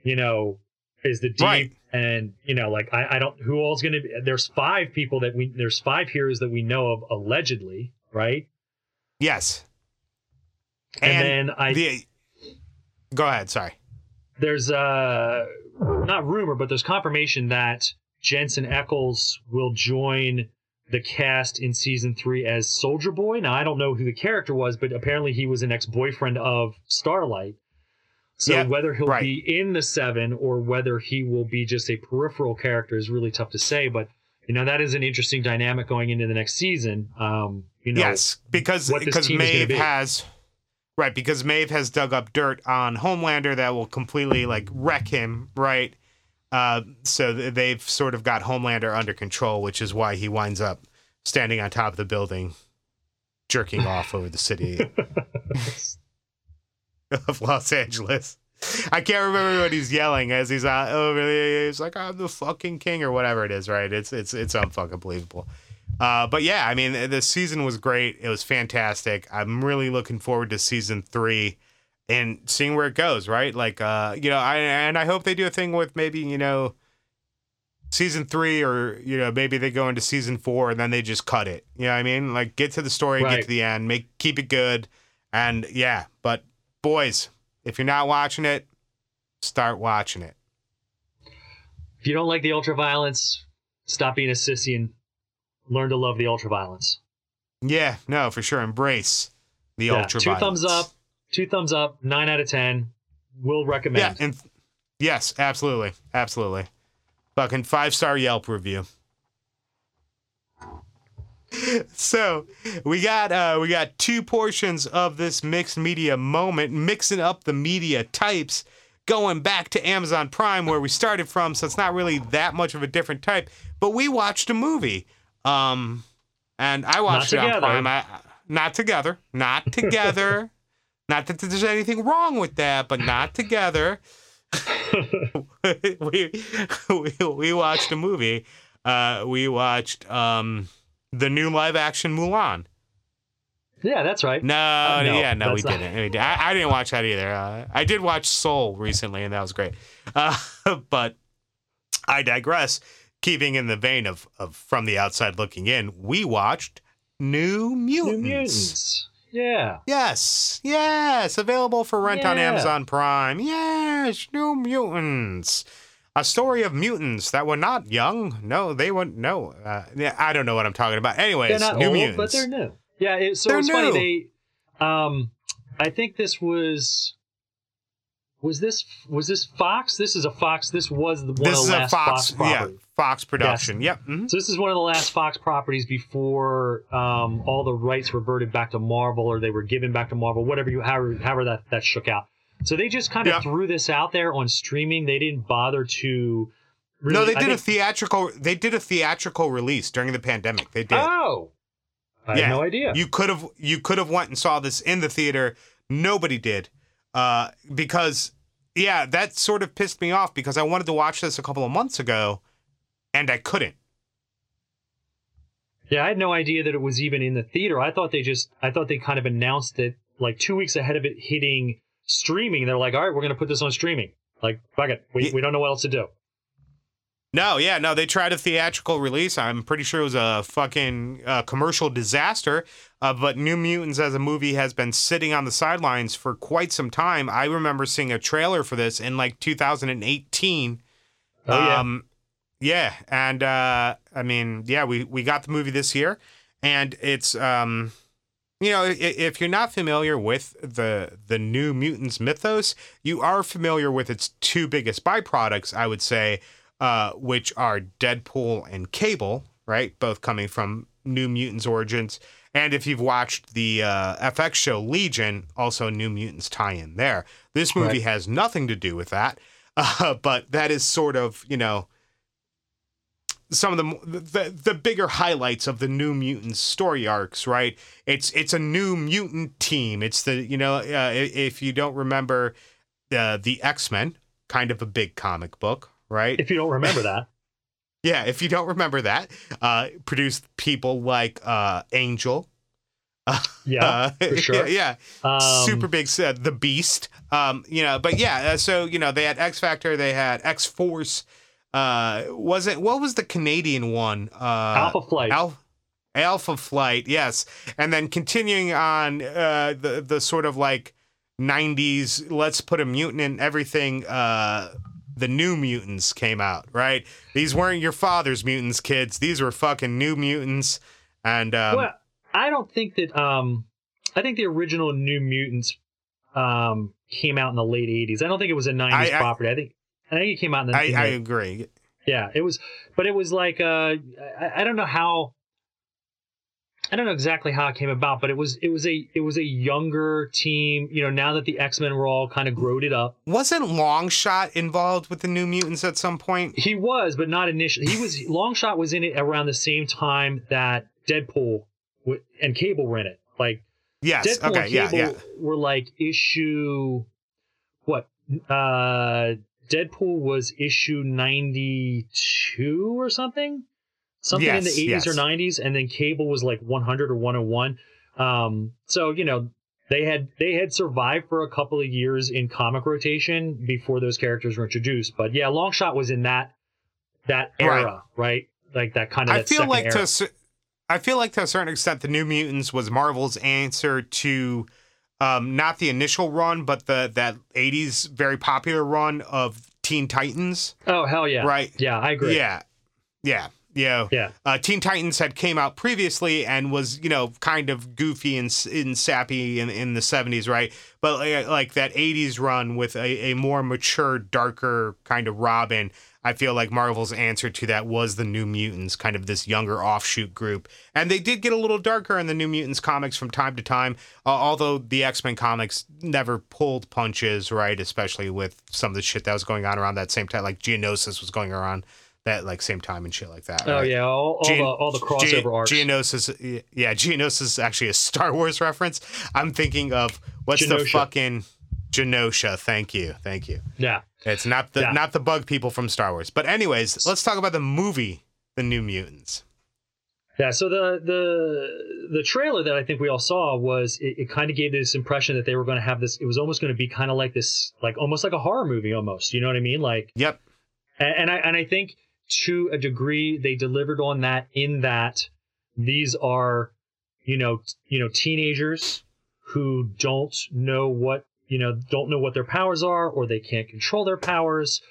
you know, is the deep Right. and you know, like I, I don't who all's going to be? There's five people that we there's five heroes that we know of allegedly, right? Yes, And, And then I the. Go ahead. Sorry. there's uh not rumor, but there's confirmation that Jensen Ackles will join the cast in season three as Soldier Boy. Now I don't know who the character was, but apparently he was an ex-boyfriend of Starlight. So Yeah, whether he'll right. be in the seven or whether he will be just a peripheral character is really tough to say. But you know that is an interesting dynamic going into the next season. Um, you know, yes, because because Maeve has right because Maeve has dug up dirt on Homelander that will completely like wreck him, right? Uh, so they've sort of got Homelander under control, which is why he winds up standing on top of the building, jerking off over the city <laughs> <laughs> of Los Angeles. I can't remember what he's yelling as he's out over there. He's like, "I'm the fucking king" or whatever it is, right? It's it's it's unfucking believable. Uh, but yeah, I mean, the season was great. It was fantastic. I'm really looking forward to season three and seeing where it goes. Right, like uh, you know, I and I hope they do a thing with maybe you know season three or you know maybe they go into season four and then they just cut it. You know what I mean? Like get to the story, and get to the end, make keep it good, and yeah. But boys, if you're not watching it, start watching it. if you don't like the ultra violence, stop being a sissy and learn to love the ultra violence. Yeah, no, for sure. Embrace the Yeah, ultra. two thumbs up, two thumbs up, nine out of ten. Will recommend. Yeah, and yes, absolutely, absolutely. Fucking five star Yelp review. <laughs> So we got uh we got two portions of this mixed media moment, mixing up the media types, going back to Amazon Prime where we started from, so it's not really that much of a different type. But we watched a movie. Um and I watched it on together. Prime. I, not together. Not together. <laughs> not that there's anything wrong with that, but not together. <laughs> we, we we watched a movie. Uh, we watched um the new live action Mulan. yeah, that's right. No, Uh, no, yeah, no, we not- didn't. We I, I didn't watch that either. Uh, I did watch Soul recently, and that was great. Uh, <laughs> but I digress. Keeping in the vein of of from the outside looking in, we watched New Mutants. New Mutants. Yeah. Yes, yes, available for rent on Amazon Prime. Yes, New Mutants. A story of mutants that were not young. No, they weren't. No, uh, yeah, I don't know what I'm talking about. Anyways, They're not New old, Mutants. but they're new. Yeah, it, so They're it's new. funny. They, um, I think this was. Was this was this Fox? This is a Fox. This was the, one this of is the a last Fox, Fox, yeah. Fox production. Yep. mhm. So this is one of the last Fox properties before um, all the rights reverted back to Marvel, or they were given back to Marvel, whatever you however, however that that shook out. So they just kind of threw this out there on streaming. They didn't bother to. Really, no, they did a theatrical. They did a theatrical release during the pandemic. They did. Oh, I Yeah. had no idea. You could have you could have went and saw this in the theater. Nobody did, uh, because yeah, that sort of pissed me off because I wanted to watch this a couple of months ago, and I couldn't. Yeah, I had no idea that it was even in the theater. I thought they just, I thought they kind of announced it like two weeks ahead of it hitting streaming. They're like, all right, we're going to put this on streaming. Like, fuck it. We, Yeah. we don't know what else to do. No, yeah, no, they tried a theatrical release. I'm pretty sure it was a fucking uh, commercial disaster. Uh, but New Mutants as a movie has been sitting on the sidelines for quite some time. I remember seeing a trailer for this in like 2018. Oh, yeah. Um, yeah, and uh, I mean, yeah, we we got the movie this year, and it's um, you know, if you're not familiar with the the New Mutants mythos, you are familiar with its two biggest byproducts, I would say, uh, which are Deadpool and Cable, right? Both coming from New Mutants origins. And if you've watched the uh, FX show Legion, also New Mutants tie in there. This movie Right. has nothing to do with that, <laughs> uh, but that is sort of, you know, some of the, the the bigger highlights of the New Mutants story arcs, right? It's it's a new mutant team. It's the you know uh, if you don't remember uh, the X Men, kind of a big comic book, right? If you don't remember that. Yeah, if you don't remember that, uh, produced people like uh, Angel. Yeah, <laughs> uh, for sure. Yeah, Um, super big. Uh, the Beast. Um, you know, but yeah. Uh, so you know, they had X Factor. They had X Force. Uh, was it what was the Canadian one? Uh, Alpha Flight. Al- Alpha Flight, yes, and then continuing on uh, the the sort of like '90s. Let's put a mutant in everything. Uh, the New Mutants came out, right? These weren't your father's mutants, kids. These were fucking New Mutants, and um, well, I don't think that. Um, I think the original New Mutants um, came out in the late '80s. I don't think it was a '90s I- I- property. I think I think it came out in the. I, in I agree. yeah, it was, but it was like uh, I, I don't know how. I don't know exactly how it came about, but it was it was a it was a younger team. You know, now that the X Men were all kind of growed up, Wasn't Longshot involved with the New Mutants at some point? He was, but not initially. He was <laughs> Longshot was in it around the same time that Deadpool w- and Cable were in it. Like Yes. Deadpool okay. and Yeah. Cable Yeah. were like issue what? Uh Deadpool was issue 92 or something? Something in the 80s yes. or 90s and then Cable was like 100 or 101. Um so, you know, they had they had survived for a couple of years in comic rotation before those characters were introduced. But yeah, Longshot was in that that era, right? Like that kind of I feel like era. to a I feel like to a certain extent, the New Mutants was Marvel's answer to um, not the initial run, but the that '80s very popular run of Teen Titans. Oh hell yeah. Right. Yeah, I agree. Yeah, yeah, yeah. Yeah. Uh, Teen Titans had came out previously and was you know kind of goofy and, and sappy in, in the 70s, right? But like, like that 80s run with a, a more mature, darker kind of Robin. I feel like Marvel's answer to that was the New Mutants, kind of this younger offshoot group. And they did get a little darker in the New Mutants comics from time to time, uh, although the X Men comics never pulled punches, right? Especially with some of the shit that was going on around that same time, like Geonosis was going around that like same time and shit like that. Oh right? yeah, all, all the all the crossover Ge- arcs. Geonosis, yeah, Geonosis is actually a Star Wars <laughs> reference. I'm thinking of what's the fucking Genosha. Thank you, thank you. yeah. It's not the Yeah. not the bug people from Star Wars. But anyways, let's talk about the movie, The New Mutants. Yeah, so the the the trailer that I think we all saw was it, it kind of gave this impression that they were going to have this. It was almost going to be kind of like this, like almost like a horror movie, almost. You know what I mean? Like, Yep. and, and I and I think to a degree they delivered on that in that these are, you know, you know, teenagers who don't know what you know don't know what their powers are or they can't control their powers.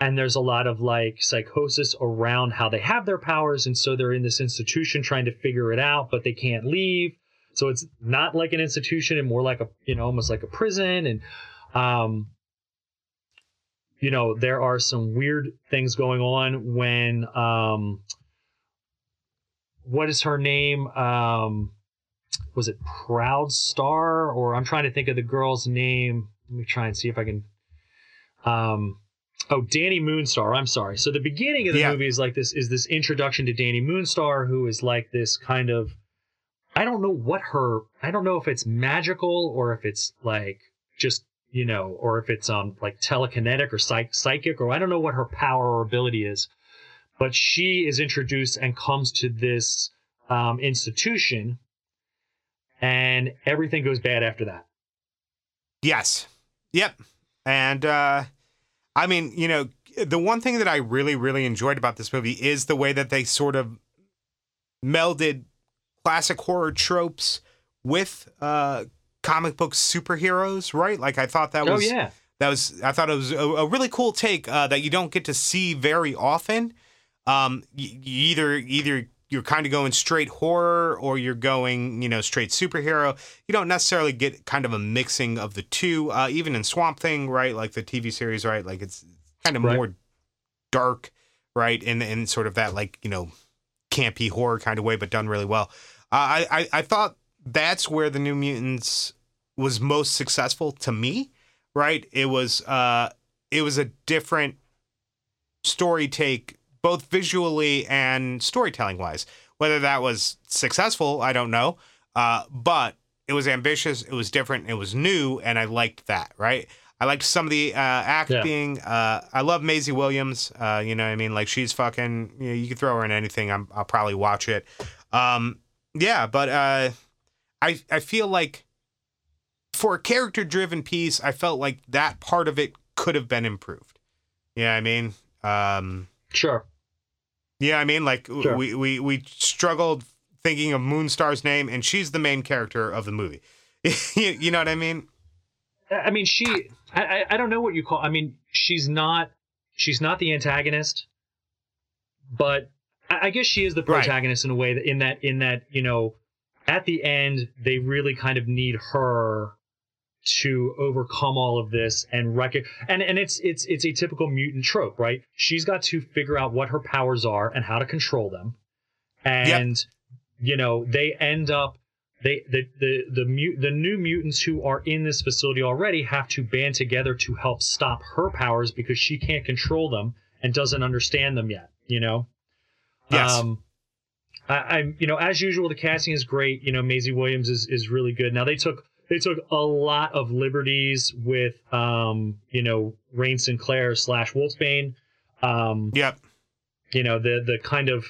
And there's a lot of like psychosis around how they have their powers. And so they're in this institution trying to figure it out but they can't leave. So it's not like an institution and more like a you know almost like a prison. And um you know there are some weird things going on when um what is her name? Um was it proud star? Or i'm trying to think of the girl's name. Let me try and see if i can um oh Dani Moonstar. I'm sorry. So the beginning of the Yeah. movie is like this is this introduction to Dani Moonstar who is like this kind of i don't know what her i don't know if it's magical or if it's like just you know, or if it's um like telekinetic or psych- psychic, or I don't know what her power or ability is, but she is introduced and comes to this um, institution, and everything goes bad after that. Yes. Yep. And uh I mean, you know, the one thing that I really really enjoyed about this movie is the way that they sort of melded classic horror tropes with uh comic book superheroes, right? Like I thought that Oh was yeah, that was I thought it was a, a really cool take uh, that you don't get to see very often. Um, y- either either you're kind of going straight horror or you're going you know straight superhero. You don't necessarily get kind of a mixing of the two. Uh, even in Swamp Thing, right? Like the TV series, right? Like it's kind of Right. more dark, right? In in sort of that like you know campy horror kind of way, but done really well. Uh, I, I I thought that's where the New Mutants was most successful to me. Right? It was uh it was a different story take, both visually and storytelling wise. Whether that was successful, I don't know. Uh, but it was ambitious, it was different, it was new, and I liked that. Right? I liked some of the uh, acting. Uh, I love Maisie Williams. Uh, you know what I mean? Like she's fucking. You know, you can throw her in anything. I'm, I'll probably watch it. Um, yeah, but uh, I I feel like for a character driven piece, I felt like that part of it could have been improved. Yeah, I mean, um, sure. yeah, I mean, like Sure. we we we struggled thinking of Moonstar's name, and she's the main character of the movie. <laughs> you, you know what I mean? I mean, she. I, I don't know what you call. I mean, she's not. She's not the antagonist, but I, I guess she is the Right. protagonist in a way that in that in that you know, at the end they really kind of need her to overcome all of this and rec- and and it's it's it's a typical mutant trope, right? She's got to figure out what her powers are and how to control them, and you know they end up they the the the mut the new mutants who are in this facility already have to band together to help stop her powers because she can't control them and doesn't understand them yet. You know. Yes. Um, I, I'm you know as usual the casting is great. You know Maisie Williams is is really good. Now they took they took a lot of liberties with um you know Rahne Sinclair slash Wolfsbane. Um, Yep. you know the the kind of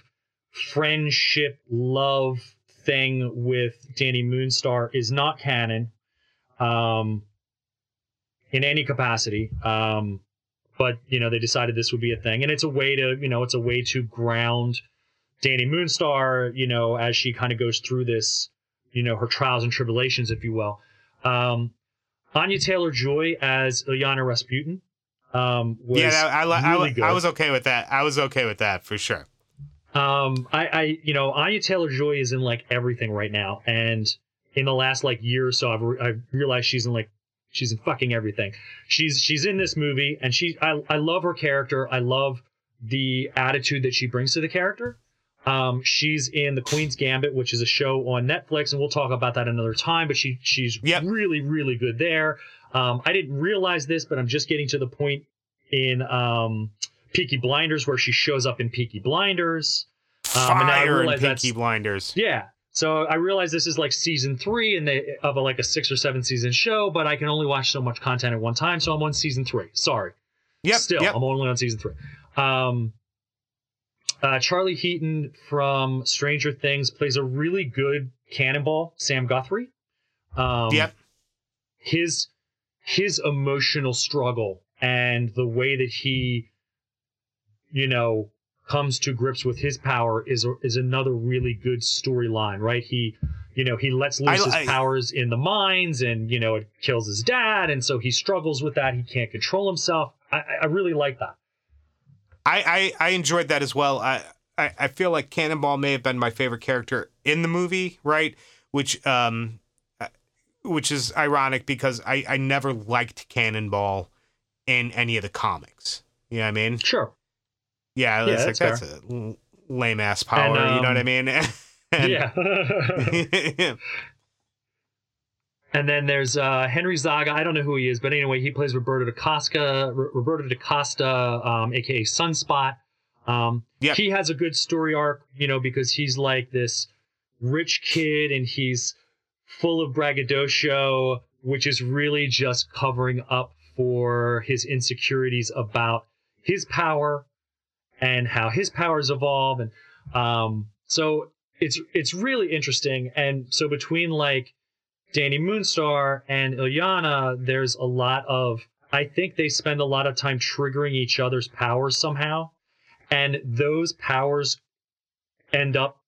friendship love thing with Dani Moonstar is not canon um in any capacity um but you know they decided this would be a thing and it's a way to you know it's a way to ground Dani Moonstar you know as she kind of goes through this you know her trials and tribulations if you will um Anya Taylor Joy as Illyana Rasputin um was yeah, I, I, really good. I was okay with that. I was okay with that for sure. Um, I, I, you know, Anya Taylor Joy is in like everything right now, and in the last like year or so, I've, re- I've realized she's in like she's in fucking everything. She's she's in this movie, and she I I love her character. I love the attitude that she brings to the character. Um, she's in The Queen's Gambit, which is a show on Netflix, and we'll talk about that another time. But she she's Yep. really really good there. Um, I didn't realize this, but I'm just getting to the point in um, Peaky Blinders where she shows up in Peaky Blinders. Um, and now I and realize that's- Pinky Blinders. Yeah. So I realize this is like season three and they of a, like a six or seven season show, but I can only watch so much content at one time, so I'm on season three. Sorry. Yep. Still, yep. I'm only on season three. Um, uh, Charlie Heaton from Stranger Things plays a really good cannonball, Sam Guthrie. Um, Yep. His his emotional struggle and the way that he, you know, comes to grips with his power is is another really good storyline, right? He, you know, he lets loose I- his I- powers in the mines, and you know, it kills his dad, and so he struggles with that. He can't control himself. I, I- I really like that. I, I I enjoyed that as well. I, I I feel like Cannonball may have been my favorite character in the movie, right? Which um, uh, which is ironic because I I never liked Cannonball in any of the comics. You know what I mean? Sure. Yeah, Yeah, it's like that's that's a lame ass power. And, you know what I um, mean? <laughs> And- yeah. <laughs> <laughs> and then there's uh, Henry Zaga. I don't know who he is, but anyway, he plays Roberto da Costa, Roberto da Costa, um, aka Sunspot. Um, Yep. He has a good story arc, you know, because he's like this rich kid and he's full of braggadocio, which is really just covering up for his insecurities about his power and how his powers evolve and um so it's it's really interesting and so between like Dani Moonstar and Illyana there's a lot of I think they spend a lot of time triggering each other's powers somehow. And those powers end up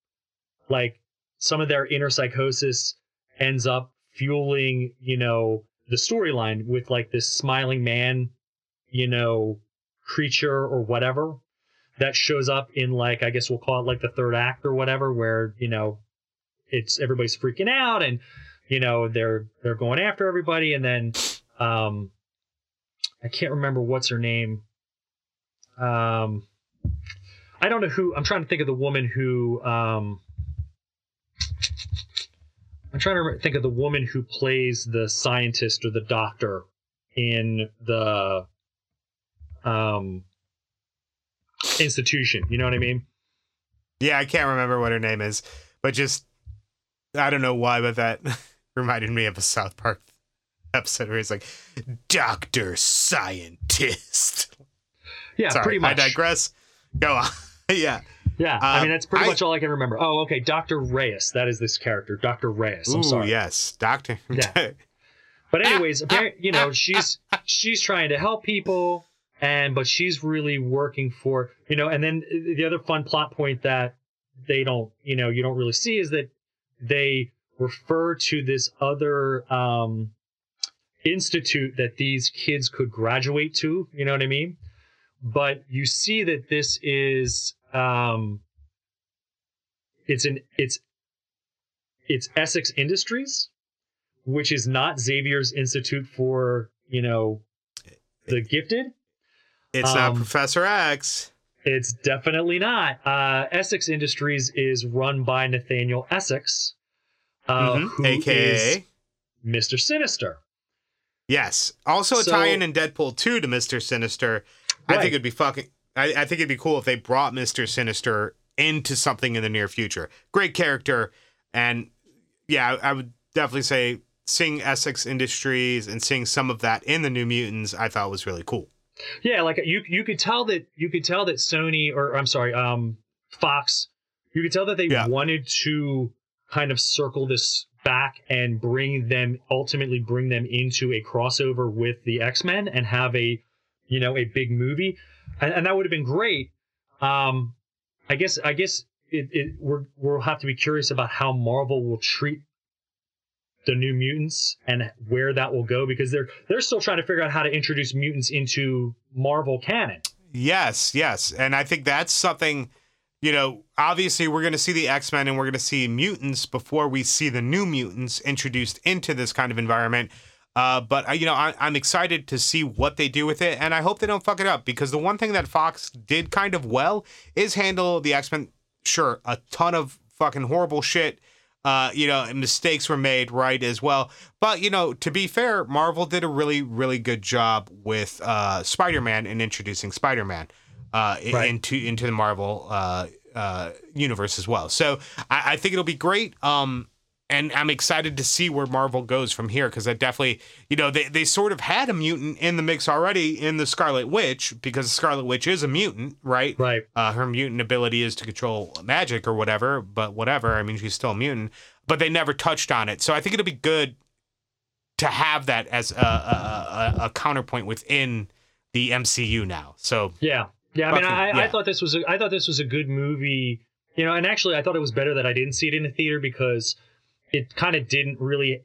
like some of their inner psychosis ends up fueling you know the storyline with like this smiling man you know creature or whatever that shows up in like I guess we'll call it like the third act or whatever where you know it's everybody's freaking out and you know they're they're going after everybody and then um I can't remember what's her name um I don't know who I'm trying to think of the woman who um I'm trying to think of the woman who plays the scientist or the doctor in the um institution. You know what I mean? Yeah, I can't remember what her name is, but just I don't know why, but that <laughs> reminded me of a South Park episode where he's like, Doctor Scientist. Yeah, Sorry, pretty much. I digress. Go on. <laughs> yeah. Yeah, I Um, mean that's pretty I- much all I can remember. Oh, okay, Doctor Reyes. That is this character, Doctor Reyes. I'm Ooh, sorry. yes, Doctor. Yeah. <laughs> But anyways, ah, ah, appar- you know, ah, she's she's trying to help people, and but she's really working for you know. And then the other fun plot point that they don't, you know, you don't really see is that they refer to this other um, institute that these kids could graduate to. You know what I mean? But you see that this is um, it's an it's it's Essex Industries which is not Xavier's Institute for, you know, the gifted. it's not Um, Professor X. It's definitely not. Uh, Essex Industries is run by Nathaniel Essex, uh, Mhm, AKA. Mr. Sinister. Yes. Also a tie-in in Deadpool 2 to Mr. Sinister. I think it'd be fucking I, I think it'd be cool if they brought Mr. Sinister into something in the near future. Great character. And yeah, I, I would definitely say seeing Essex Industries and seeing some of that in the New Mutants, I thought was really cool. Yeah, like you you could tell that you could tell that Sony or I'm sorry, um Fox, you could tell that they Yeah. wanted to kind of circle this back and bring them ultimately bring them into a crossover with the X-Men and have a you know a big movie. And, and that would have been great. Um I guess I guess it, it we're we'll have to be curious about how Marvel will treat the new mutants and where that will go because they're they're still trying to figure out how to introduce mutants into Marvel canon. Yes, yes. And I think that's something, you know, obviously we're going to see the X Men and we're going to see mutants before we see the new mutants introduced into this kind of environment. Uh, but, uh, you know, I, I'm excited to see what they do with it. And I hope they don't fuck it up because the one thing that Fox did kind of well is handle the X Men. Sure, a ton of fucking horrible shit. Uh, you know, mistakes were made, right, as well. But, you know, to be fair, Marvel did a really, really good job with uh, Spider Man and introducing Spider Man uh, Right. into into the Marvel uh, uh, universe as well. So I, I think it'll be great. Um, and I'm excited to see where Marvel goes from here because I definitely, you know, they, they sort of had a mutant in the mix already in the Scarlet Witch because Scarlet Witch is a mutant, right? Right. Uh, her mutant ability is to control magic or whatever, but whatever. I mean, she's still a mutant, but they never touched on it. So I think it'll be good to have that as a, a, a, a counterpoint within the MCU now. So Yeah. Yeah. I mean, Fucking- I, I thought this was a, I thought this was a good movie. You know, and actually, I thought it was better that I didn't see it in a theater because it kind of didn't really.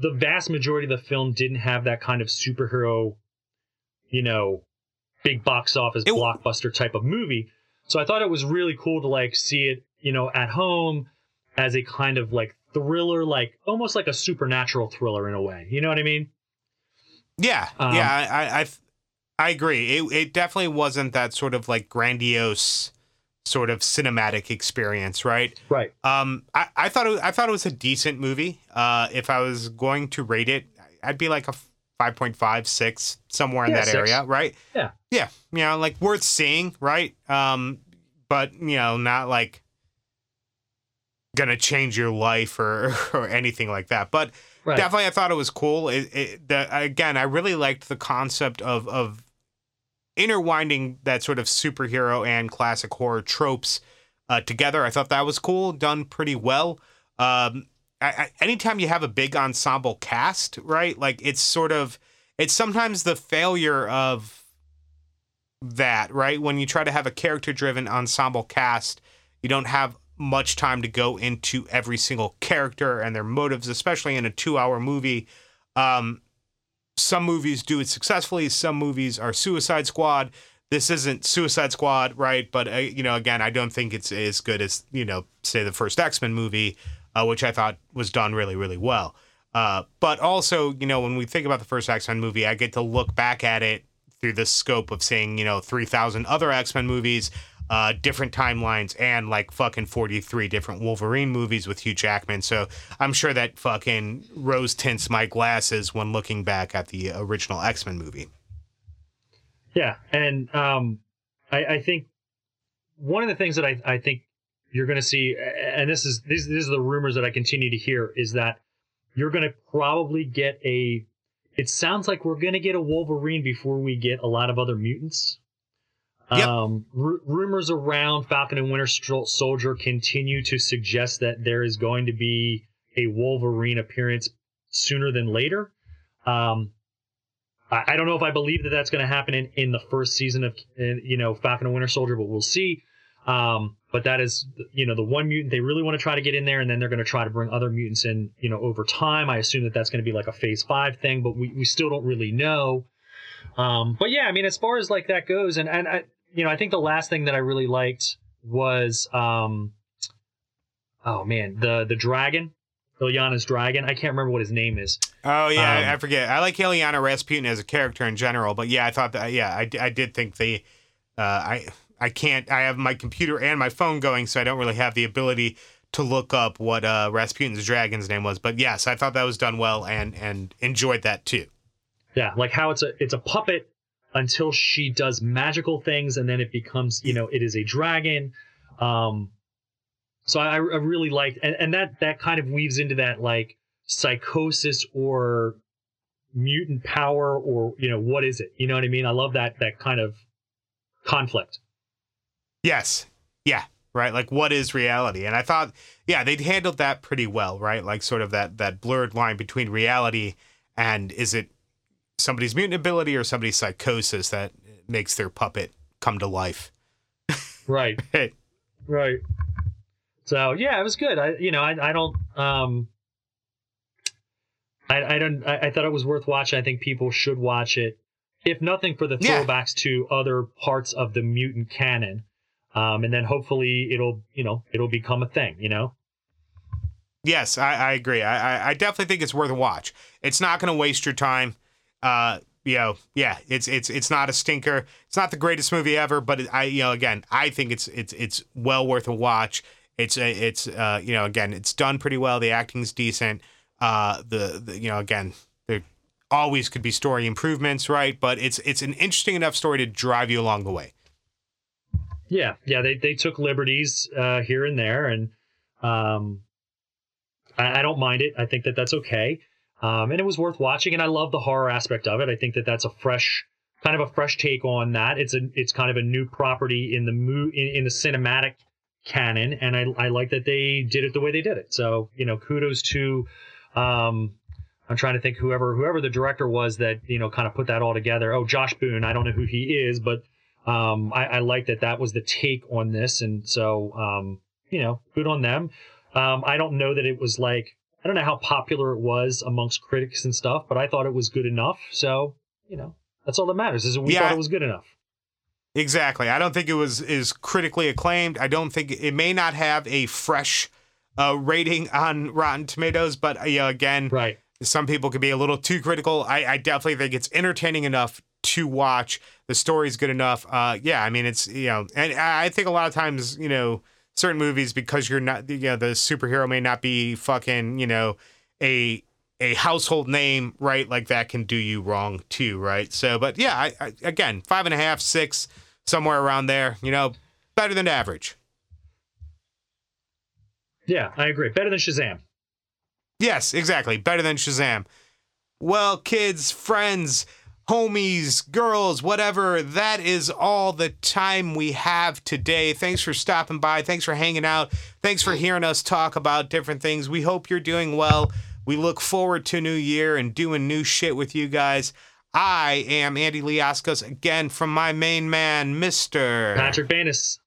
The vast majority of the film didn't have that kind of superhero, you know, big box office It- blockbuster type of movie. So I thought it was really cool to like see it, you know, at home as a kind of like thriller, like almost like a supernatural thriller in a way. You know what I mean? Yeah, Um, yeah, I, I, I, agree. It, it definitely wasn't that sort of like grandiose, sort of cinematic experience, right? Right. Um, I, I thought it, I thought it was a decent movie. Uh, if I was going to rate it, I'd be like a five point five, six, somewhere in Yeah, that six. area, right? Yeah. Yeah, you know, like worth seeing, right? Um, but you know, not like gonna change your life or <laughs> or anything like that. But Right. definitely I thought it was cool. It, it, the, again, I really liked the concept of of interwinding that sort of superhero and classic horror tropes uh, together. I thought that was cool, done pretty well. Um, I, I, anytime you have a big ensemble cast, right? Like it's sort of it's sometimes the failure of that, right? When you try to have a character driven ensemble cast, you don't have much time to go into every single character and their motives, especially in a two hour movie. Um, some movies do it successfully, some movies are Suicide Squad. This isn't Suicide Squad, right? But, uh, you know, again, I don't think it's as good as, you know, say the first X Men movie, uh, which I thought was done really, really well. Uh, but also, you know, when we think about the first X Men movie, I get to look back at it through the scope of seeing, you know, 3,000 other X Men movies, uh, different timelines, and like fucking 43 different Wolverine movies with Hugh Jackman. So I'm sure that fucking rose tints my glasses when looking back at the original X Men movie. Yeah, and um, I, I think one of the things that I, I think you're going to see, and this is these these are the rumors that I continue to hear, is that you're going to probably get a. It sounds like we're going to get a Wolverine before we get a lot of other mutants. Yep. Um, r- rumors around Falcon and Winter Soldier continue to suggest that there is going to be a Wolverine appearance sooner than later. Um, I, I don't know if I believe that that's going to happen in, in the first season of you know Falcon and Winter Soldier, but we'll see. Um, but that is you know the one mutant they really want to try to get in there, and then they're going to try to bring other mutants in you know over time. I assume that that's going to be like a Phase Five thing, but we we still don't really know. Um, but yeah, I mean, as far as like that goes, and and I you know I think the last thing that I really liked was um, oh man the the dragon Illyana's dragon. I can't remember what his name is. Oh yeah, Um, I forget. I like Illyana Rasputin as a character in general, but yeah, I thought that. Yeah, I, I did think the. Uh, I I can't. I have my computer and my phone going, so I don't really have the ability to look up what uh, Rasputin's dragon's name was. But yes, I thought that was done well and and enjoyed that too. Yeah, like how it's a it's a puppet until she does magical things, and then it becomes you know it is a dragon. Um, so I, I really liked, and, and that that kind of weaves into that like psychosis or mutant power or you know what is it? You know what I mean? I love that that kind of conflict. Yes. Yeah. Right. Like, what is reality? And I thought, yeah, they handled that pretty well. Right. Like, sort of that that blurred line between reality and is it somebody's mutant ability or somebody's psychosis that makes their puppet come to life. Right. <laughs> Right. Right. So yeah, it was good. I you know I I don't um I I don't I, I thought it was worth watching. I think people should watch it, if nothing for the Yeah. throwbacks to other parts of the mutant canon. Um, and then hopefully it'll you know it'll become a thing. You know. Yes, I, I agree. I, I- I definitely think it's worth a watch. It's not going to waste your time. Uh, you know, yeah, it's it's it's not a stinker. It's not the greatest movie ever, but it, I, you know, again, I think it's it's it's well worth a watch. It's a, it's uh, you know, again, it's done pretty well. The acting's decent. Uh, the, the you know, again, there always could be story improvements, right? But it's it's an interesting enough story to drive you along the way. Yeah, yeah, they they took liberties uh, here and there, and um, I, I don't mind it. I think that that's okay, um, and it was worth watching. And I love the horror aspect of it. I think that that's a fresh, kind of a fresh take on that. It's a it's kind of a new property in the mo- in, in the cinematic canon, and I I like that they did it the way they did it. So you know, kudos to. Um, I'm trying to think whoever whoever the director was that you know kind of put that all together. Oh, Josh Boone. I don't know who he is, but um, I, I like that that was the take on this, and so um, you know, good on them. Um, I don't know that it was like I don't know how popular it was amongst critics and stuff, but I thought it was good enough. So you know, that's all that matters. Is that we Yeah. thought it was good enough. Exactly. I don't think it was is critically acclaimed. I don't think it may not have a fresh uh, rating on Rotten Tomatoes, but uh, again, Right. some people could be a little too critical. I, I definitely think it's entertaining enough to watch. The story's good enough. Uh, yeah, I mean, it's you know, and I think a lot of times, you know, certain movies because you're not, you know, the superhero may not be fucking, you know, a a household name, right? Like that can do you wrong too, right? So, but yeah, I, I again, five and a half, six, somewhere around there. You know, better than average. Yeah, I agree. Better than Shazam. Yes, exactly. Better than Shazam. Well, kids, friends, homies, girls, whatever, that is all the time we have today. Thanks for stopping by. Thanks for hanging out. Thanks for hearing us talk about different things. We hope you're doing well. We look forward to New Year and doing new shit with you guys. I am Andy Liascos again from my main man, Mr. Patrick Banis.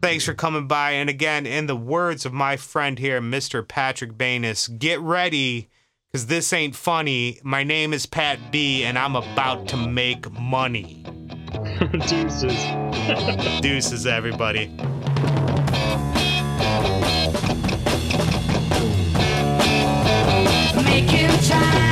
Thanks for coming by. And again, in the words of my friend here, Mr. Patrick Banis, get ready because this ain't funny. My name is Pat B, and I'm about to make money. <laughs> Deuces. <laughs> Deuces, everybody. Making time.